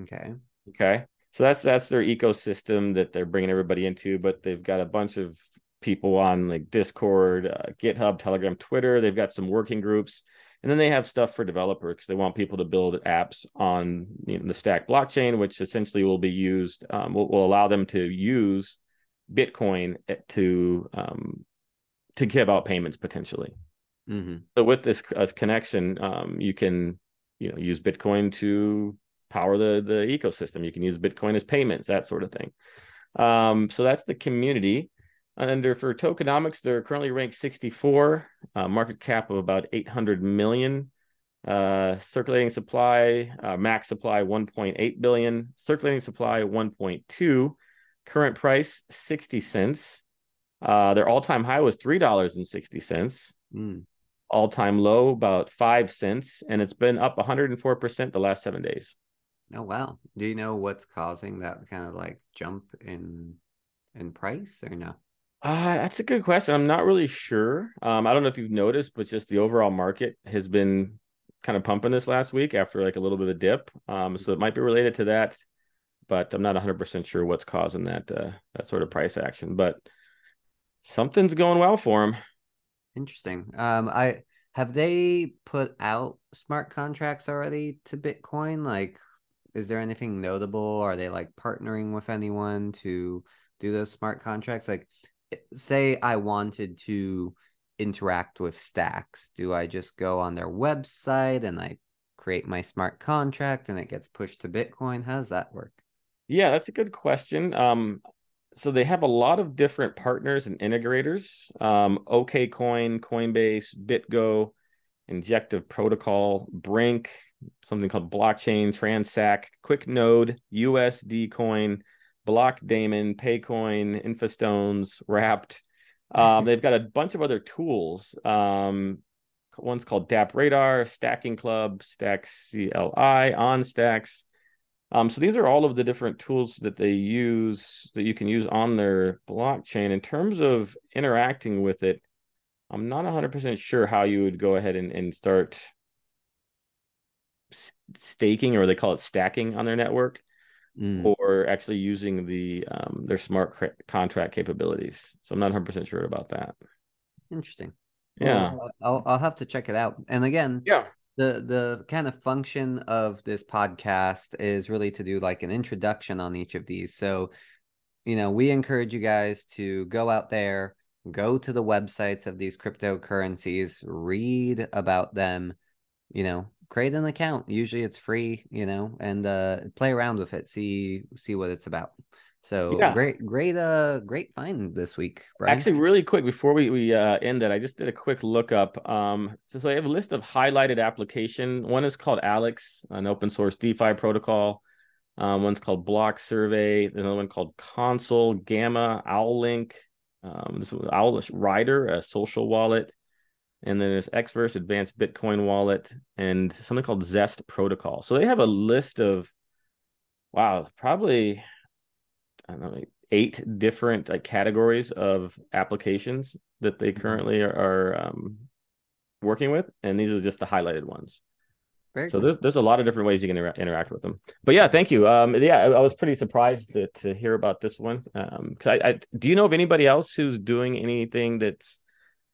S1: Okay.
S2: Okay. So that's that's their ecosystem that they're bringing everybody into, but they've got a bunch of people on like Discord, uh, GitHub, Telegram, Twitter. They've got some working groups, and then they have stuff for developers because they want people to build apps on you know, the Stack blockchain, which essentially will be used um, will, will allow them to use Bitcoin to um, to give out payments potentially.
S1: Mm-hmm.
S2: So with this uh, connection, um, you can you know use Bitcoin to power the the ecosystem. You can use Bitcoin as payments, that sort of thing. Um, so that's the community. Under for tokenomics, they're currently ranked 64, uh, market cap of about 800 million. Uh, circulating supply, uh, max supply 1.8 billion, circulating supply 1.2, current price 60 cents. Uh, their all-time high was three dollars and sixty cents.
S1: Mm.
S2: All-time low about five cents, and it's been up 104 percent the last seven days.
S1: Oh wow. Do you know what's causing that kind of like jump in in price or no?
S2: Uh, that's a good question. I'm not really sure. Um, I don't know if you've noticed, but just the overall market has been kind of pumping this last week after like a little bit of dip. Um, so it might be related to that, but I'm not 100% sure what's causing that uh, that sort of price action. But something's going well for them.
S1: Interesting. Um, I have they put out smart contracts already to Bitcoin? Like, is there anything notable? Are they like partnering with anyone to do those smart contracts? Like, say I wanted to interact with Stacks, do I just go on their website and I create my smart contract and it gets pushed to Bitcoin? How does that work?
S2: Yeah, that's a good question. Um, so they have a lot of different partners and integrators. Um, OKCoin, Coinbase, BitGo, Injective Protocol, Brink, something called Blockchain, Transact, QuickNode, USD Coin, Blockdaemon, Paycoin, Infostones, Wrapped. Um, they've got a bunch of other tools. Um, one's called DApp Radar, Stacking Club, Stack CLI, OnStacks. Um, so these are all of the different tools that they use that you can use on their blockchain. In terms of interacting with it, I'm not 100% sure how you would go ahead and, and start staking, or they call it stacking on their network mm. or actually using the um, their smart contract capabilities. So I'm not 100 percent sure about that.
S1: Interesting.
S2: Yeah,
S1: well, I'll I'll have to check it out. And again,
S2: yeah,
S1: the the kind of function of this podcast is really to do like an introduction on each of these. So, you know, we encourage you guys to go out there, go to the websites of these cryptocurrencies, read about them, you know, create an account. Usually it's free, you know, and uh play around with it, see see what it's about. So yeah. great, great, uh, great find this week.
S2: Brian. Actually, really quick before we we uh, end it, I just did a quick lookup. Um, so, so I have a list of highlighted application. One is called Alex, an open source DeFi protocol. Um, one's called Block Survey. Another one called Console, Gamma, OwlLink. Um, this was Owl Rider, a social wallet and then there's Xverse Advanced Bitcoin Wallet and something called Zest Protocol. So they have a list of wow, probably I don't know, eight different like categories of applications that they mm-hmm. currently are, are um, working with, and these are just the highlighted ones. Very so there's there's a lot of different ways you can inter- interact with them. But yeah, thank you. Um, yeah, I, I was pretty surprised that, to hear about this one. Um, I, I do you know of anybody else who's doing anything that's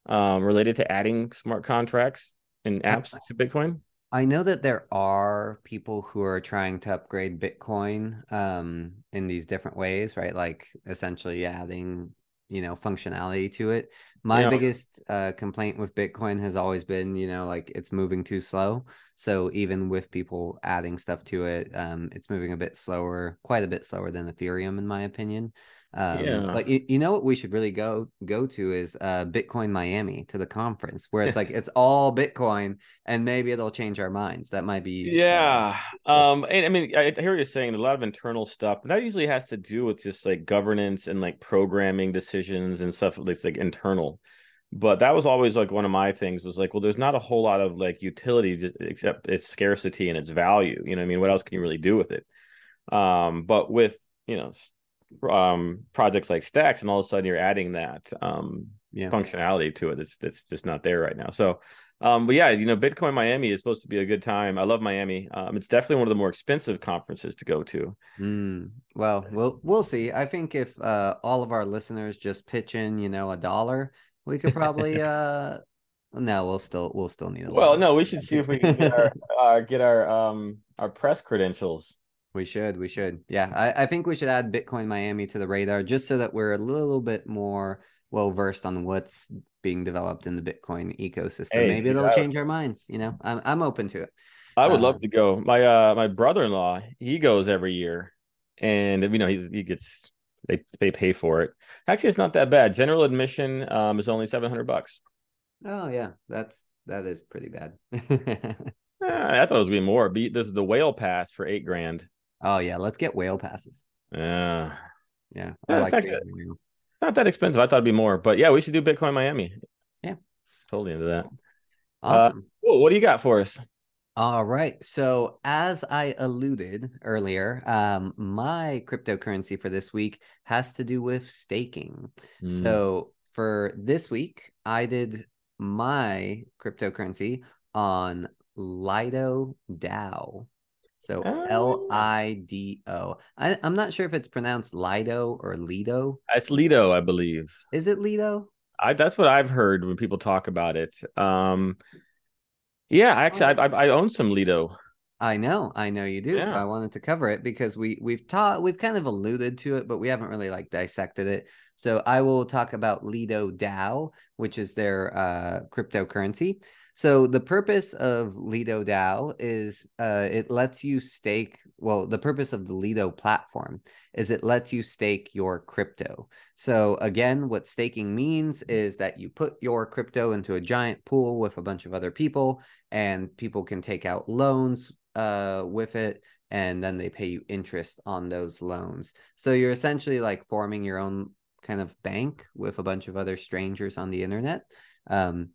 S2: um, related to adding smart contracts and apps to Bitcoin?
S1: I know that there are people who are trying to upgrade Bitcoin um, in these different ways, right? Like essentially adding, you know, functionality to it. My yeah. biggest uh, complaint with Bitcoin has always been, you know, like it's moving too slow. So even with people adding stuff to it, um, it's moving a bit slower, quite a bit slower than Ethereum, in my opinion. Um, yeah. But you, you know what we should really go go to is uh, Bitcoin Miami to the conference where it's like it's all Bitcoin and maybe it'll change our minds. That might be
S2: yeah. um, and I mean I hear you saying a lot of internal stuff, but that usually has to do with just like governance and like programming decisions and stuff that's like internal. But that was always like one of my things was like, well, there's not a whole lot of like utility except its scarcity and its value. You know, I mean, what else can you really do with it? Um, but with you know um, projects like Stacks, and all of a sudden you're adding that um,
S1: Yeah.
S2: functionality to it. That's that's just not there right now. So, um, but yeah, you know, Bitcoin Miami is supposed to be a good time. I love Miami. Um, it's definitely one of the more expensive conferences to go to.
S1: Mm, well, we'll we'll see. I think if uh all of our listeners just pitch in, you know, a dollar, we could probably uh no, we'll still we'll still need a
S2: Well, no, we should see if we can get our uh, get our um our press credentials.
S1: We should, we should. Yeah, I, I think we should add Bitcoin Miami to the radar just so that we're a little bit more well versed on what's being developed in the Bitcoin ecosystem.
S2: Hey,
S1: Maybe it'll
S2: I-
S1: change our minds. You know, I'm I'm open to it.
S2: I would
S1: Uh,
S2: love to go. My uh my brother in law, he goes every year, and you know he he gets they they pay for it. Actually, it's not that bad. General admission um is only seven hundred bucks.
S1: Oh yeah, that's that is pretty bad.
S2: Eh, I thought it was gonna be more. Be this is the whale pass for eight grand.
S1: Oh yeah, let's get whale passes.
S2: Yeah,
S1: Yeah,
S2: Yeah,
S1: I like
S2: actually-
S1: being a whale.
S2: not that expensive. I thought it'd be more, but yeah, we should do Bitcoin Miami.
S1: Yeah.
S2: totally into that.
S1: Awesome.
S2: Cool. What do you got for us?
S1: All right. So, as I alluded earlier, um, my cryptocurrency for this week has to do with staking.
S2: Mm,
S1: So, for this week, I did my cryptocurrency on Lido DAO. So,
S2: Ah.
S1: L I D O. I'm not sure if it's pronounced Lido or Lido.
S2: it's Lido, I believe.
S1: Is it Lido?
S2: I that's what I've heard when people talk about it. Um, yeah, actually, I, I I own some Lido.
S1: I know, I know you do. So I wanted to cover it because we we've taught we've kind of alluded to it, but we haven't really like dissected it. So I will talk about Lido DAO, which is their uh, cryptocurrency. So the purpose of Lido DAO is uh, it lets you stake. Well, the purpose of the Lido platform is it lets you stake your crypto. So again, what staking means is that you put your crypto into a giant pool with a bunch of other people, and people can take out loans uh, with it, and then they pay you interest on those loans. So you're essentially like forming your own kind of bank with a bunch of other strangers on the internet. Um,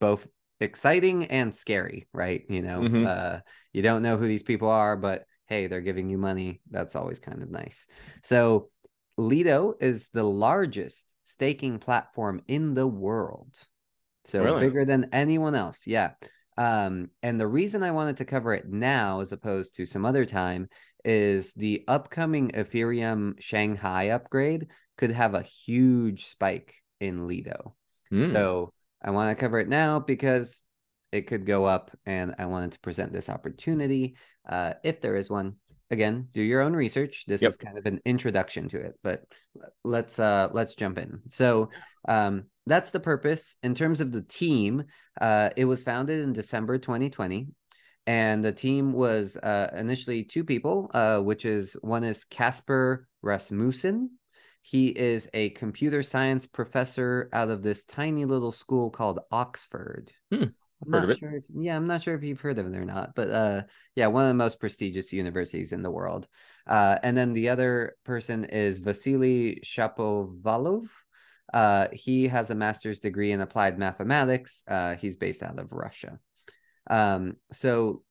S1: both exciting and scary, right? You know,
S2: Mhm.
S1: uh, you don't know who these people are, but hey, they're giving you money. That's always kind of nice. So Lido is the largest staking platform in the world. So
S2: Really?
S1: bigger than anyone else. Yeah. Um, and the reason I wanted to cover it now as opposed to some other time is the upcoming Ethereum Shanghai upgrade could have a huge spike in Lido.
S2: Mm.
S1: So I want to cover it now because it could go up, and I wanted to present this opportunity uh, if there is one. Again, do your own research. This
S2: Yep.
S1: is kind of an introduction to it, but let's uh let's jump in. So um that's the purpose. In terms of the team, uh it was founded in December 2020 and the team was uh, initially two people, uh, which is one is Kasper Rasmussen. He is a computer science professor out of this tiny little school called Oxford.
S2: Hmm,
S1: I'm
S2: heard
S1: not sure if, yeah, I'm not sure if you've heard of it or not, but uh, yeah, one of the most prestigious universities in the world. Uh, and then the other person is Vasily Shapovalov. Uh, he has a master's degree in applied mathematics. Uh, he's based out of Russia. Um, so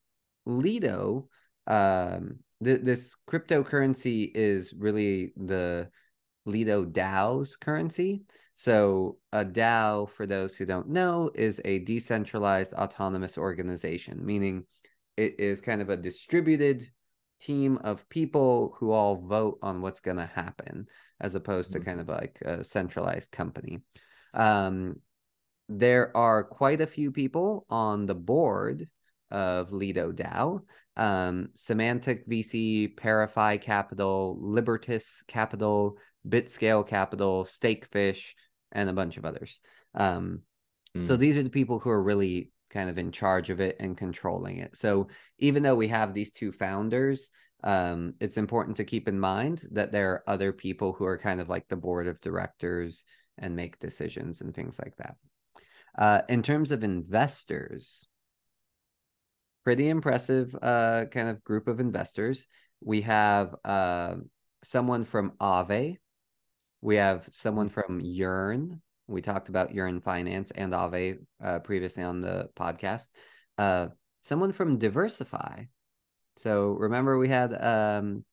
S1: Lido, um, th- this cryptocurrency is really the Lido DAO's currency. So a DAO, for those who don't know, is a decentralized autonomous organization, meaning it is kind of a distributed team of people who all vote on what's going to happen, as opposed to
S2: Mhm.
S1: kind of like a centralized company. Um, there are quite a few people on the board of Lido DAO. Um, Semantic VC, ParaFi Capital, Libertas Capital, Bitscale Capital, Stakefish, and a bunch of others. Um, So
S2: Mm.
S1: these are the people who are really kind of in charge of it and controlling it. So even though we have these two founders, um, it's important to keep in mind that there are other people who are kind of like the board of directors and make decisions and things like that. Uh, in terms of investors, pretty impressive uh, kind of group of investors. We have uh, someone from Aave. We have someone from Yearn. We talked about Yearn Finance and Aave uh, previously on the podcast. Uh, someone from Diversify. So remember we had um,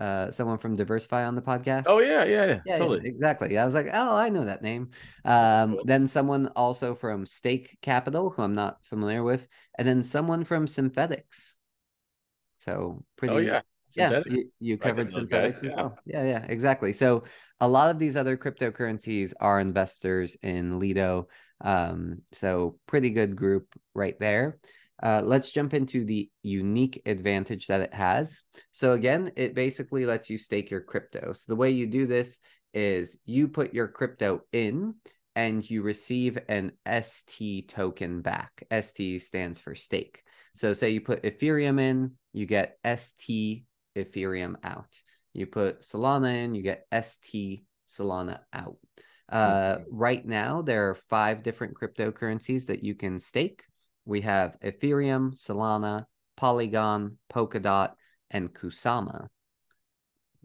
S1: uh, someone from Diversify on the podcast?
S2: Oh yeah, yeah, yeah,
S1: yeah,
S2: totally.
S1: yeah, exactly. I was like, oh, I know that name. Um,
S2: Cool.
S1: then someone also from Stake Capital, who I'm not familiar with, and then someone from Synthetix. So pretty.
S2: Oh yeah,
S1: Yeah, you, you covered
S2: those guys,
S1: Synthetix as
S2: yeah.
S1: well. Yeah, yeah, exactly. So a lot of these other cryptocurrencies are investors in Lido. Um, so pretty good group right there. Uh, let's jump into the unique advantage that it has. So again, it basically lets you stake your crypto. So the way you do this is you put your crypto in and you receive an ST token back. ST stands for stake. So say you put Ethereum in, you get ST Ethereum out. You put Solana in, you get ST Solana out. Uh, right now, there are five different cryptocurrencies that you can stake. We have Ethereum, Solana, Polygon, Polkadot, and Kusama.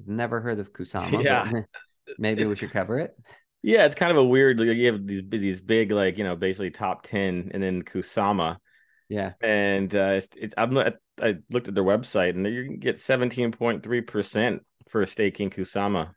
S1: Never heard of Kusama.
S2: Yeah.
S1: maybe we should cover it.
S2: Yeah, it's kind of a weird. Like, you have these these big, like you know, basically top ten, and then Kusama,
S1: Yeah.
S2: and uh, it's, it's I'm I looked at their website, and you can get seventeen point three percent for staking Kusama.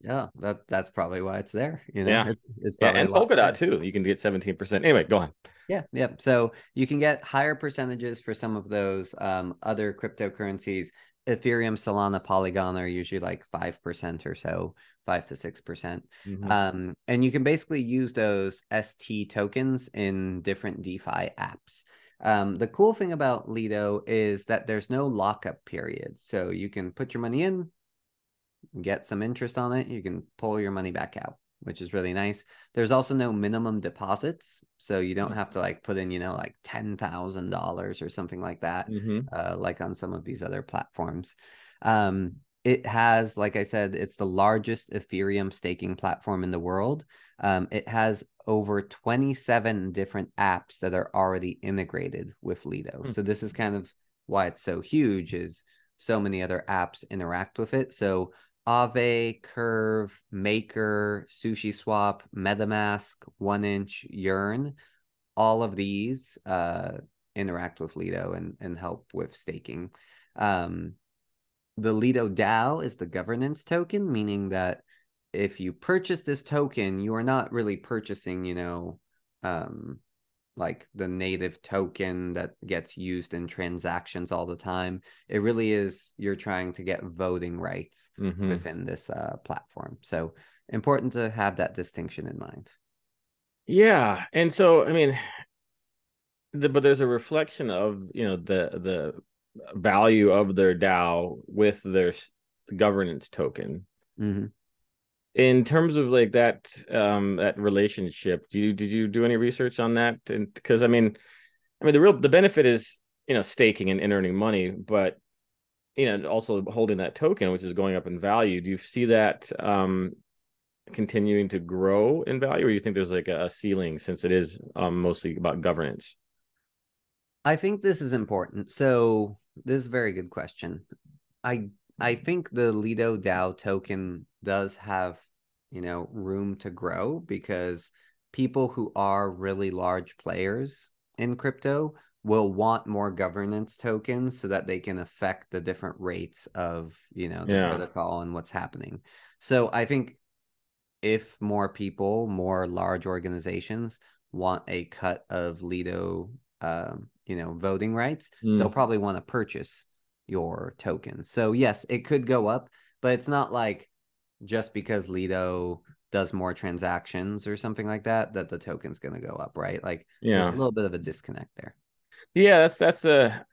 S1: Yeah, that that's probably why it's there. You know,
S2: Yeah.
S1: it's it's probably a
S2: and Polkadot too. You can get seventeen percent. Anyway, go on.
S1: Yeah, yeah. So you can get higher percentages for some of those um, other cryptocurrencies. Ethereum, Solana, Polygon are usually like five percent or so, five to six percent.
S2: Mhm.
S1: Um, and you can basically use those ST tokens in different DeFi apps. Um, the cool thing about Lido is that there's no lockup period. So you can put your money in, get some interest on it, you can pull your money back out, which is really nice. There's also no minimum deposits. So you don't have to like put in, you know, like $10,000 or something like that
S2: Mhm.
S1: uh, like on some of these other platforms. Um, it has, like I said, it's the largest Ethereum staking platform in the world. Um, it has over 27 different apps that are already integrated with Lido.
S2: Hmm.
S1: So this is kind of why it's so huge is so many other apps interact with it. So Aave, Curve, Maker, Sushi Swap, MetaMask, One Inch, Yearn, all of these uh, interact with Lido and, and help with staking. Um, the Lido DAO is the governance token, meaning that if you purchase this token, you are not really purchasing, you know, um, like the native token that gets used in transactions all the time. It really is you're trying to get voting rights
S2: Mhm.
S1: within this uh, platform. So important to have that distinction in mind.
S2: Yeah, and so I mean, the, but there's a reflection of you know the the value of their DAO with their governance token.
S1: hmm
S2: In terms of like that um that relationship, do you did you do any research on that? And because I mean, I mean the real the benefit is you know staking and, and earning money, but you know also holding that token, which is going up in value. Do you see that um continuing to grow in value, or you think there's like a, ceiling since it is um mostly about governance?
S1: I think this is important. So this is a very good question. I I think the Lido DAO token does have, you know, room to grow because people who are really large players in crypto will want more governance tokens so that they can affect the different rates of, you know, the
S2: Yeah.
S1: protocol and what's happening. So I think if more people, more large organizations want a cut of Lido, um, you know, voting rights,
S2: Mm.
S1: they'll probably want to purchase your tokens. So yes, it could go up, but it's not like just because Lido does more transactions or something like that that the token's going to go up, right? Like there's
S2: Yeah.
S1: a little bit of a disconnect there.
S2: Yeah, that's that's a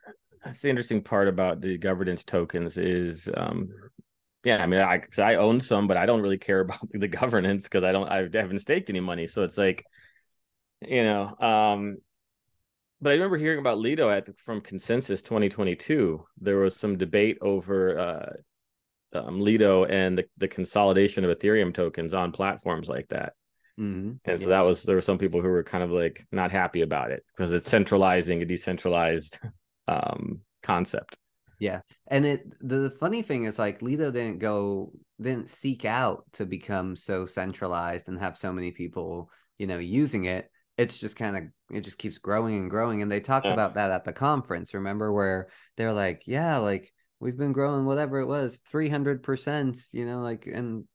S2: that's the interesting part about the governance tokens is um yeah, I mean I I own some, but I don't really care about the governance because I don't I haven't staked any money. So it's like, you know, um but I remember hearing about Lido at from Consensus 2022. There was some debate over uh um, Lido and the, the consolidation of Ethereum tokens on platforms like that.
S1: Mhm.
S2: And so that was there were some people who were kind of like not happy about it because it's centralizing a decentralized um concept.
S1: Yeah, and it the funny thing is like Lido didn't go didn't seek out to become so centralized and have so many people, you know, using it. It's just kind of it just keeps growing and growing. And they talked
S2: Yeah.
S1: about that at the conference, remember, where they're like, yeah, like we've been growing whatever it was 300% you know like and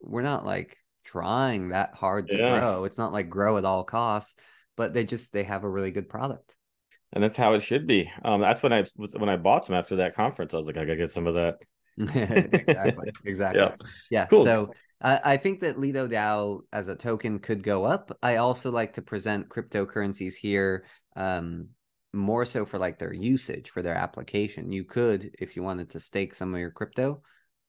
S1: we're not like trying that hard to
S2: Yeah.
S1: grow it's not like grow at all costs but they just they have a really good product
S2: and that's how it should be. Um, that's when I when I bought some after that conference. I was like, I gotta get some of that.
S1: exactly exactly
S2: Yeah.
S1: yeah
S2: Cool.
S1: so I I think that lido dao as a token could go up i also like to present cryptocurrencies here um more so for like their usage for their application you could if you wanted to stake some of your crypto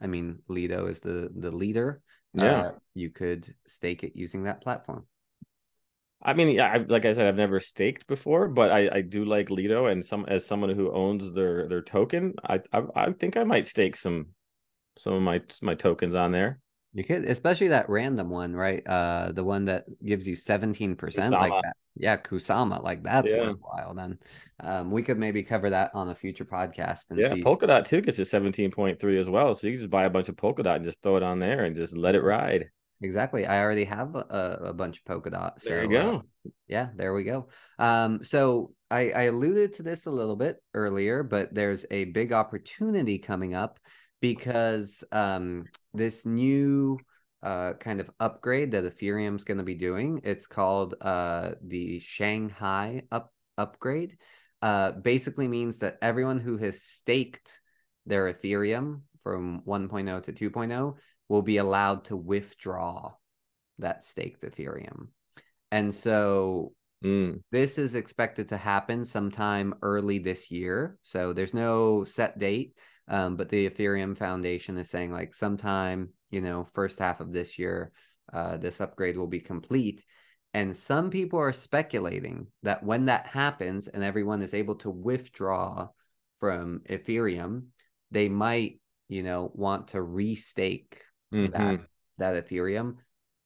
S1: i mean lido is the the leader
S2: Yeah.
S1: uh, you could stake it using that platform
S2: I mean, yeah, I, like I said, I've never staked before, but I, I do like Lido, and some as someone who owns their their token, I, I I think I might stake some some of my my tokens on there.
S1: You could especially that random one right uh the one that gives you 17% like that yeah kusama like that's
S2: Yeah.
S1: worthwhile then um we could maybe cover that on a future podcast and
S2: Yeah,
S1: see
S2: Polkadot too gets to seventeen point three as well, so you can just buy a bunch of Polkadot and just throw it on there and just let it ride.
S1: exactly i already have a, a bunch of polkadot so
S2: There you go.
S1: uh, yeah there we go um so I, I alluded to this a little bit earlier but there's a big opportunity coming up because um this new uh kind of upgrade that ethereum's going to be doing it's called uh the shanghai up upgrade uh basically means that everyone who has staked their ethereum from 1.0 to 2.0 will be allowed to withdraw that staked ethereum. And so
S2: Mm,
S1: this is expected to happen sometime early this year. So there's no set date, um, but the Ethereum Foundation is saying like sometime, you know, first half of this year, uh, this upgrade will be complete. And some people are speculating that when that happens and everyone is able to withdraw from Ethereum, they might, you know, want to restake that
S2: mhm.
S1: that Ethereum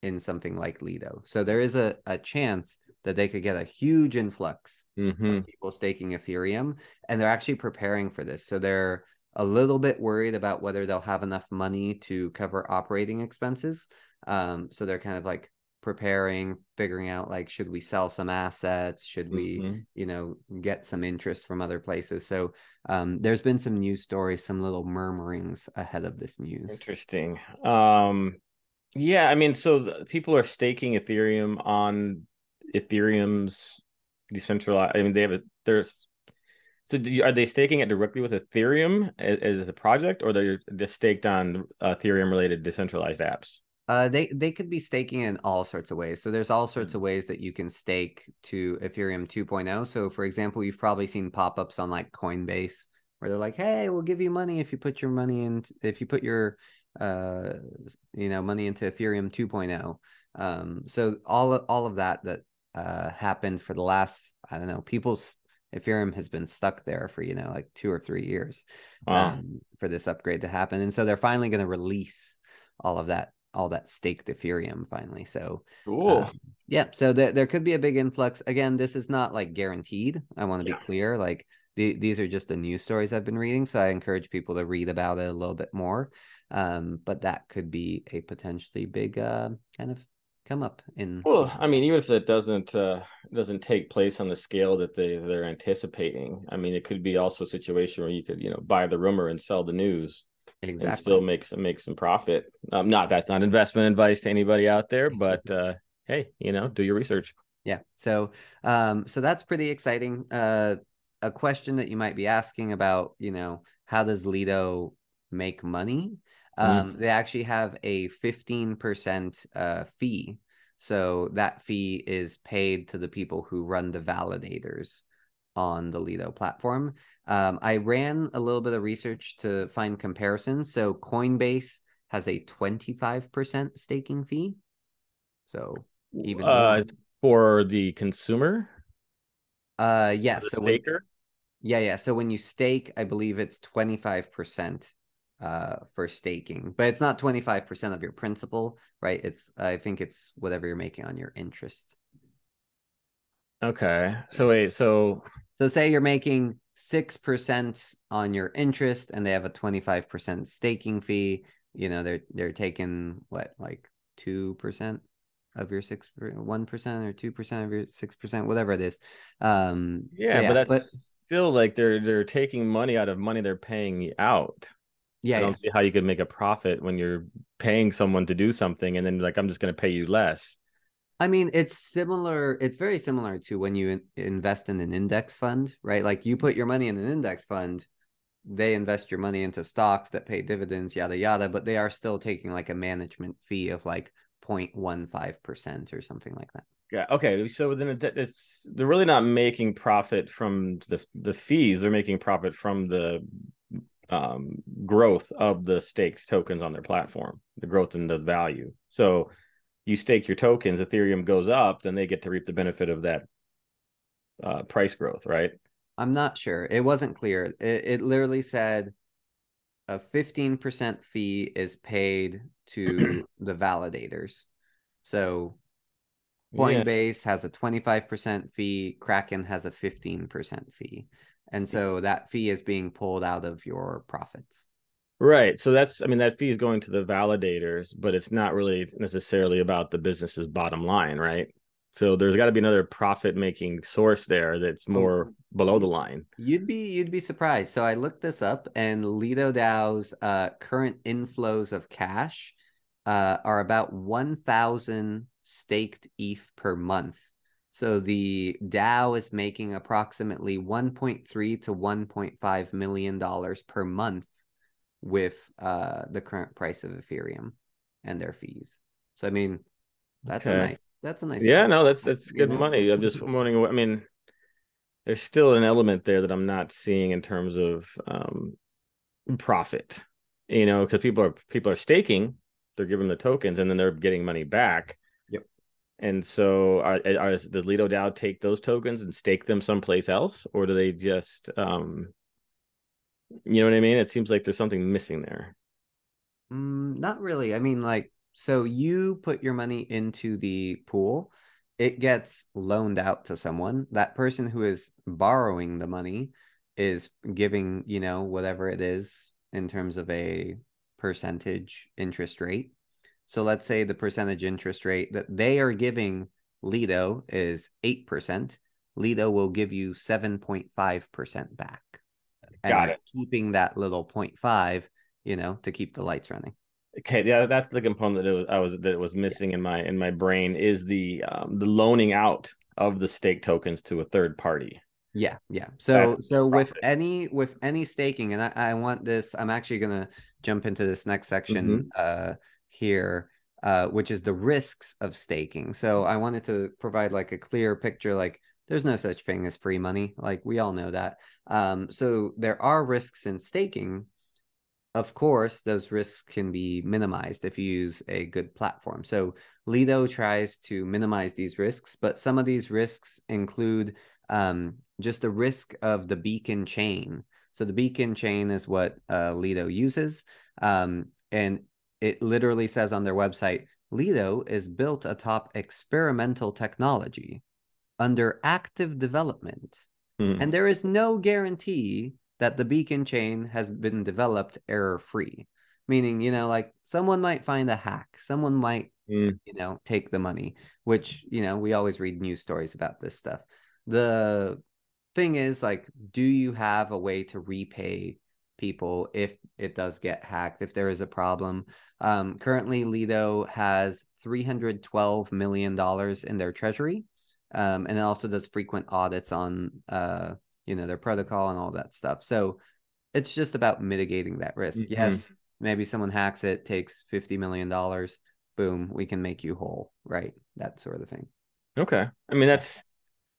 S1: in something like Lido. So there is a, a chance that they could get a huge influx
S2: Mhm.
S1: of people staking Ethereum, and they're actually preparing for this. So they're a little bit worried about whether they'll have enough money to cover operating expenses. Um, so they're kind of like preparing, figuring out like should we sell some assets, should we,
S2: Mhm.
S1: you know, get some interest from other places. So um, there's been some news stories, some little murmurings ahead of this news.
S2: Interesting. Um, yeah, I mean, so people are staking Ethereum on Ethereum's decentralized. I mean, they have a there's. So, do you, are they staking it directly with Ethereum as, as a project, or they're just staked on Ethereum related decentralized apps?
S1: Uh, they they could be staking in all sorts of ways. So there's all sorts
S2: Hmm.
S1: of ways that you can stake to Ethereum 2.0. So for example, you've probably seen pop-ups on like Coinbase where they're like, "Hey, we'll give you money if you put your money in if you put your uh you know money into Ethereum 2.0." Um, so all of, all of that that uh happened for the last I don't know people's Ethereum has been stuck there for you know like two or three years
S2: Wow.
S1: um, for this upgrade to happen, and so they're finally going to release all of that all that staked Ethereum finally. So
S2: Cool.
S1: um, yeah, so there there could be a big influx. Again, this is not like guaranteed. I want to
S2: Yeah.
S1: be clear. Like the, these are just the news stories I've been reading, so I encourage people to read about it a little bit more. Um, but that could be a potentially big uh, kind of come up in.
S2: Well, I mean, even if it doesn't uh, doesn't take place on the scale that they they're anticipating, I mean, it could be also a situation where you could you know buy the rumor and sell the news and still make some make some profit. Um, not that's not investment advice to anybody out there, but uh, hey, you know, do your research.
S1: Yeah. So um so that's pretty exciting. Uh a question that you might be asking about, you know, how does Lido make money? Um they actually have a 15% uh fee. So that fee is paid to the people who run the validators on the Lido platform. Um, I ran a little bit of research to find comparisons. So Coinbase has a 25% staking fee. So even
S2: uh, for the consumer,
S1: Uh yeah,
S2: the
S1: so when,
S2: staker.
S1: yeah, yeah. So when you stake, I believe it's 25% uh for staking, but it's not 25% of your principal, right? It's I think it's whatever you're making on your interest.
S2: Okay, so wait, so
S1: So say you're making 6% on your interest and they have a 25% staking fee, you know, they're they're taking what like 2% of your 6 1% or 2% of your 6%, whatever it is. Um so
S2: yeah, but that's still like they're they're taking money out of money they're paying out.
S1: Yeah,
S2: I don't see how you could make a profit when you're paying someone to do something and then like I'm just going to pay you less.
S1: I mean, it's similar. It's very similar to when you in- invest in an index fund, right? Like you put your money in an index fund, they invest your money into stocks that pay dividends, yada yada, but they are still taking like a management fee of like 0.15% or something like that.
S2: Yeah. Okay. So then it's they're really not making profit from the the fees. They're making profit from the um, growth of the staked tokens on their platform, the growth in the value. So you stake your tokens, Ethereum goes up, then they get to reap the benefit of that uh, price growth, right?
S1: I'm not sure. It wasn't clear. It, it literally said a 15% fee is paid to the validators. So Coinbase yeah. has a 25% fee, Kraken has a 15% fee. And so that fee is being pulled out of your profits.
S2: Right. So that's, I mean, that fee is going to the validators, but it's not really necessarily about the business's bottom line, right? So there's got to be another profit making source there that's oh, more below the line.
S1: You'd be you'd be surprised. So I looked this up, and Lido DAO's uh, current inflows of cash uh, are about one thousand staked ETH per month. So the DAO is making approximately 1.3 to 1.5 million dollars per month with uh, the current price of Ethereum and their fees. So I mean, that's okay. a nice. That's a nice.
S2: Yeah, no, that's that's good know? money. I'm just wondering. I mean, there's still an element there that I'm not seeing in terms of um, profit. You know, because people are people are staking, they're giving the tokens, and then they're getting money back. And so, are, are, does Lido DAO take those tokens and stake them someplace else, or do they just, um, you know what I mean? It seems like there's something missing there.
S1: Mm, not really. I mean, like, so you put your money into the pool, it gets loaned out to someone. That person who is borrowing the money is giving, you know, whatever it is in terms of a percentage interest rate so let's say the percentage interest rate that they are giving Lido is 8%. Lido will give you 7.5% back.
S2: And Got it.
S1: Keeping that little 0.5, you know, to keep the lights running.
S2: Okay, yeah, that's the component that was, I was that was missing yeah. in my in my brain is the um, the loaning out of the stake tokens to a third party.
S1: Yeah, yeah. So That's so with any with any staking, and I, I want this, I'm actually gonna jump into this next section mm-hmm. uh here, uh, which is the risks of staking. So I wanted to provide like a clear picture, like there's no such thing as free money. Like we all know that. Um, so there are risks in staking. Of course, those risks can be minimized if you use a good platform. So Lido tries to minimize these risks, but some of these risks include um, just the risk of the beacon chain. So the beacon chain is what uh, Lido uses. Um, and it literally says on their website Lido is built atop experimental technology under active development. Mm. And there is no guarantee that the beacon chain has been developed error free. Meaning, you know, like someone might find a hack, someone might, mm. you know, take the money, which, you know, we always read news stories about this stuff. The thing is, like, do you have a way to repay people if it does get hacked, if there is a problem. Um, currently, Lido has $312 million in their treasury. Um, and it also does frequent audits on, uh, you know, their protocol and all that stuff. So it's just about mitigating that risk. Mm-hmm. Yes, maybe someone hacks it, takes $50 million. Boom, we can make you whole, right? That sort of thing.
S2: Okay. I mean, that's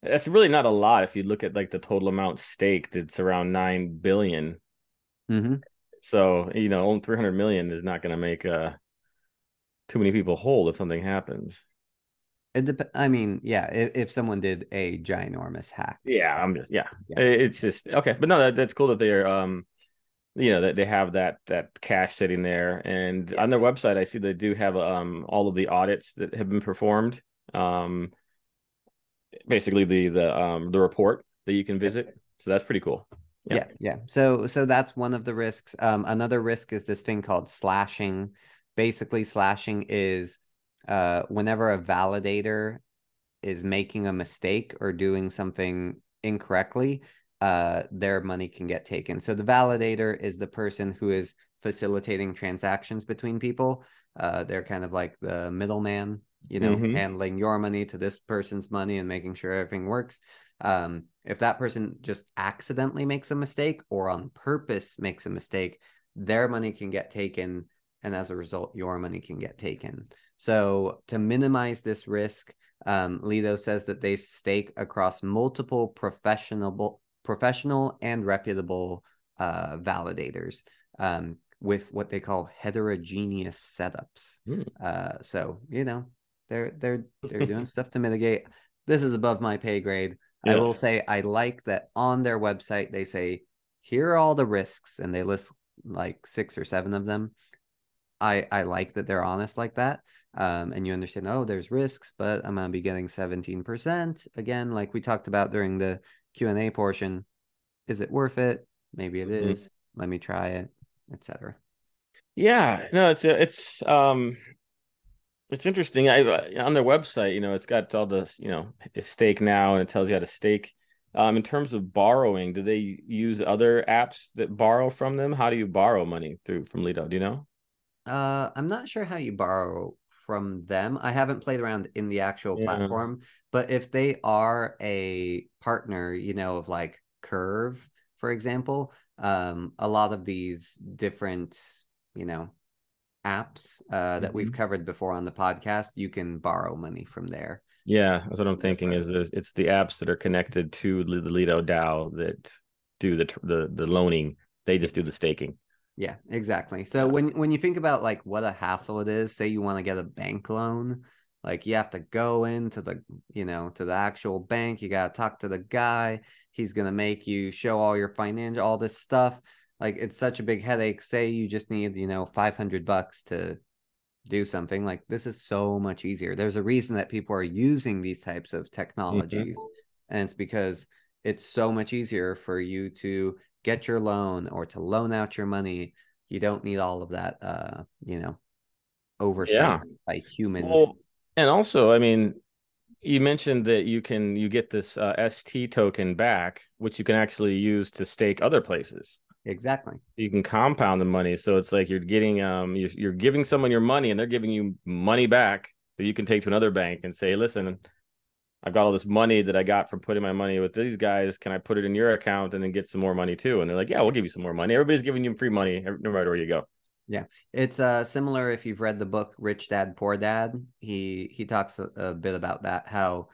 S2: that's really not a lot if you look at like the total amount staked it's around 9 billion
S1: Mm-hmm.
S2: So you know, only three hundred million is not going to make uh too many people whole if something happens.
S1: It dep- I mean, yeah, if, if someone did a ginormous hack.
S2: Yeah, I'm just yeah. yeah. It's just okay, but no, that, that's cool that they're um, you know, that they have that that cash sitting there, and yeah. on their website, I see they do have um all of the audits that have been performed. Um, basically the the um the report that you can visit. So that's pretty cool.
S1: Yeah. yeah, yeah. So so that's one of the risks. Um, another risk is this thing called slashing. Basically, slashing is uh, whenever a validator is making a mistake or doing something incorrectly, uh, their money can get taken. So the validator is the person who is facilitating transactions between people. Uh, they're kind of like the middleman, you know,
S2: Mhm.
S1: handling your money to this person's money and making sure everything works. Um, if that person just accidentally makes a mistake or on purpose makes a mistake, their money can get taken. And as a result, your money can get taken. So to minimize this risk, um, Lido says that they stake across multiple professional, professional and reputable uh, validators um, with what they call heterogeneous setups.
S2: Hmm.
S1: Uh, so you know they're they're they're doing stuff to mitigate. This is above my pay grade. I will say I like that on their website they say here are all the risks and they list like six or seven of them. I I like that they're honest like that. Um, and you understand, oh, there's risks, but I'm gonna be getting 17%. Again, like we talked about during the Q&A portion. Is it worth it? Maybe it
S2: Mhm.
S1: is. Let me try it, etc.
S2: Yeah, no, it's it's um it's interesting. I uh, on their website, you know, it's got all the, you know, stake now and it tells you how to stake. Um, in terms of borrowing, do they use other apps that borrow from them? How do you borrow money through from Lido? Do you know?
S1: Uh, I'm not sure how you borrow from them. I haven't played around in the actual
S2: Yeah.
S1: platform, but if they are a partner, you know, of like Curve, for example, um, a lot of these different, you know, apps uh, that we've covered before on the podcast, you can borrow money from there.
S2: Yeah, that's what I'm thinking. Is it's the apps that are connected to the Lido DAO that do the the the loaning. They just do the staking.
S1: Yeah, exactly. So when when you think about like what a hassle it is, say you want to get a bank loan, like you have to go into the, you know, to the actual bank, you got to talk to the guy, he's going to make you show all your financial all this stuff. Like it's such a big headache. Say you just need, you know, 500 bucks to do something. Like this is so much easier. There's a reason that people are using these types of technologies. And it's because it's so much easier for you to get your loan or to loan out your money. You don't need all of that, uh, you know, oversight
S2: Yeah.
S1: by humans.
S2: Well, and also, I mean, you mentioned that you can you get this uh, ST token back, which you can actually use to stake other places.
S1: Exactly.
S2: You can compound the money, so it's like you're getting um you're, you're giving someone your money, and they're giving you money back that you can take to another bank and say, listen. I've got all this money that I got from putting my money with these guys. Can I put it in your account and then get some more money too? And they're like, "Yeah, we'll give you some more money." Everybody's giving you free money, no matter where you go.
S1: Yeah, it's uh similar if you've read the book Rich Dad Poor Dad. He he talks a, a bit about that how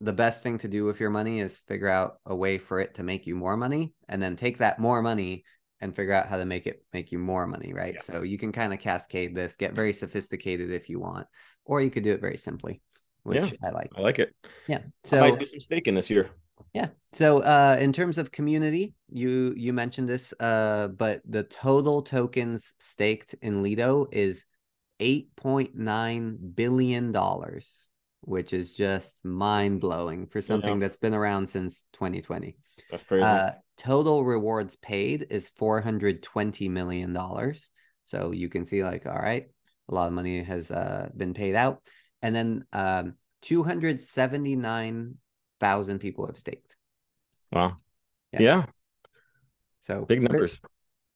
S1: the best thing to do with your money is figure out a way for it to make you more money and then take that more money and figure out how to make it make you more money, right?
S2: Yeah.
S1: So you can kind of cascade this, get very sophisticated if you want, or you could do it very simply, which
S2: Yeah.
S1: I like.
S2: I like it.
S1: Yeah.
S2: I
S1: So
S2: might do some staking this year.
S1: yeah. So uh in terms of community, you you mentioned this uh but the total tokens staked in Lido is 8.9 billion dollars, which is just mind-blowing for something that's been around since 2020.
S2: That's crazy.
S1: Uh total rewards paid is 420 million dollars. So you can see like all right, a lot of money has uh been paid out. And then um 279,000 people have staked.
S2: wow.
S1: yeah.
S2: Yeah.
S1: So
S2: Big numbers.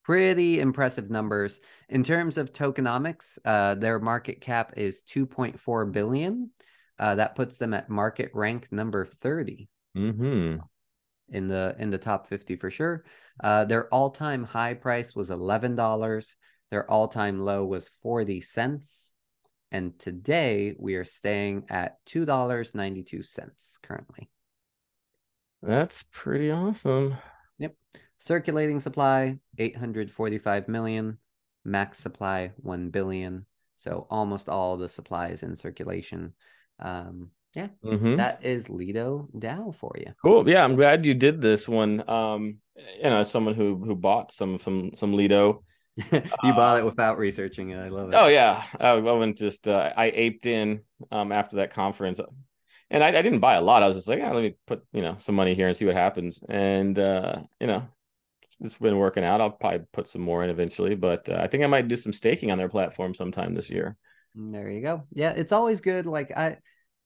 S1: Pretty impressive numbers. In terms of tokenomics, uh, their market cap is 2.4 billion. Uh, that puts them at market rank number 30
S2: hmm
S1: in the in the top 50 for sure. Uh, their all-time high price was $11. Their all-time low was 40 cents. And today we are staying at $2.92 currently.
S2: That's pretty awesome. Yep.
S1: Circulating supply 845 million, max supply 1 billion. So almost all the supply is in circulation. Um, yeah,
S2: hmm
S1: that is Lido DAO for you.
S2: Cool. Yeah, I'm glad you did this one. Um, you know, as someone who who bought some from some Lido.
S1: you bought it without researching it. I love it.
S2: Oh yeah, I, I went just uh, I aped in um after that conference, and I, I didn't buy a lot. I was just like, yeah, let me put you know some money here and see what happens. And uh, you know, it's been working out. I'll probably put some more in eventually, but uh, I think I might do some staking on their platform sometime this year.
S1: There you go. Yeah, it's always good. Like I,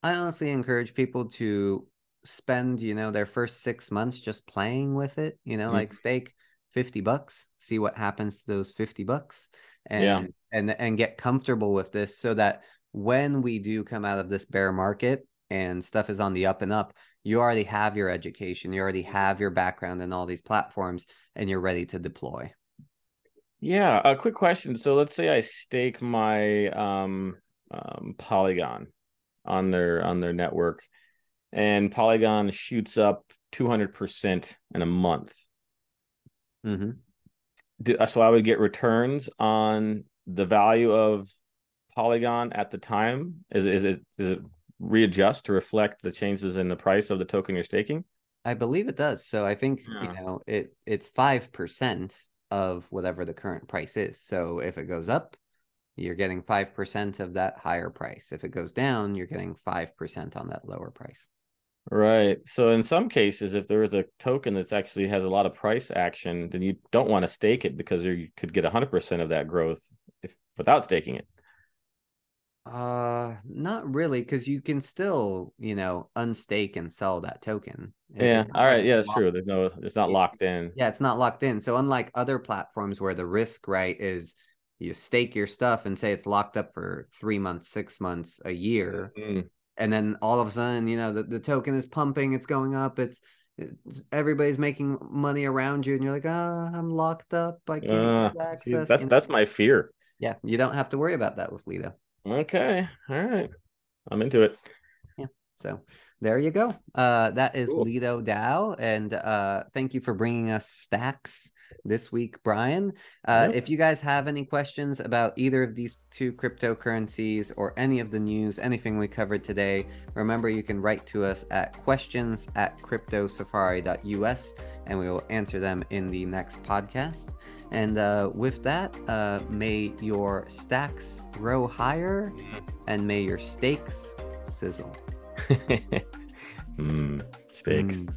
S1: I honestly encourage people to spend you know their first six months just playing with it you know
S2: Mhm.
S1: like stake 50 bucks see what happens to those 50 bucks and
S2: Yeah.
S1: and and get comfortable with this so that when we do come out of this bear market and stuff is on the up and up you already have your education you already have your background in all these platforms and you're ready to deploy
S2: Yeah, a quick question. So let's say I stake my um, um Polygon on their on their network and Polygon shoots up 200% in a month.
S1: mm-hmm.
S2: Do, so I would get returns on the value of Polygon at the time. Is is it is it readjust to reflect the changes in the price of the token you're staking?
S1: I believe it does. So I think
S2: Yeah.
S1: you know it it's five percent of whatever the current price is. So if it goes up, you're getting five percent of that higher price. If it goes down, you're getting five percent on that lower price.
S2: Right. So in some cases, if there is a token that's actually has a lot of price action, then you don't want to stake it because you could get 100% of that growth if without staking it.
S1: Uh, not really, because you can still you know unstake and sell that token.
S2: Yeah. All right. Yeah,
S1: it's
S2: that's true. There's no, it's not locked in.
S1: Yeah, it's not locked in. So unlike other platforms where the risk, right, is you stake your stuff and say it's locked up for three months, six months, a year,
S2: Mm,
S1: and then all of a sudden, you know, the, the token is pumping, it's going up, it's, it's everybody's making money around you, and you're like, ah, I'm locked up, I can't
S2: uh,
S1: access.
S2: that's
S1: you know?
S2: that's my fear.
S1: yeah, you don't have to worry about that with Lido.
S2: Okay. All right. I'm into it. Yeah.
S1: So there you go. Uh, that is
S2: Cool.
S1: Lido DAO, and uh, thank you for bringing us stacks this week, Brian. Uh,
S2: Yep.
S1: If you guys have any questions about either of these two cryptocurrencies or any of the news, anything we covered today, remember you can write to us at questions at cryptosafari.us, and we will answer them in the next podcast. And uh, with that, uh, may your stacks grow higher mm-hmm. and may your steaks sizzle.
S2: mm, steaks.
S1: Mm.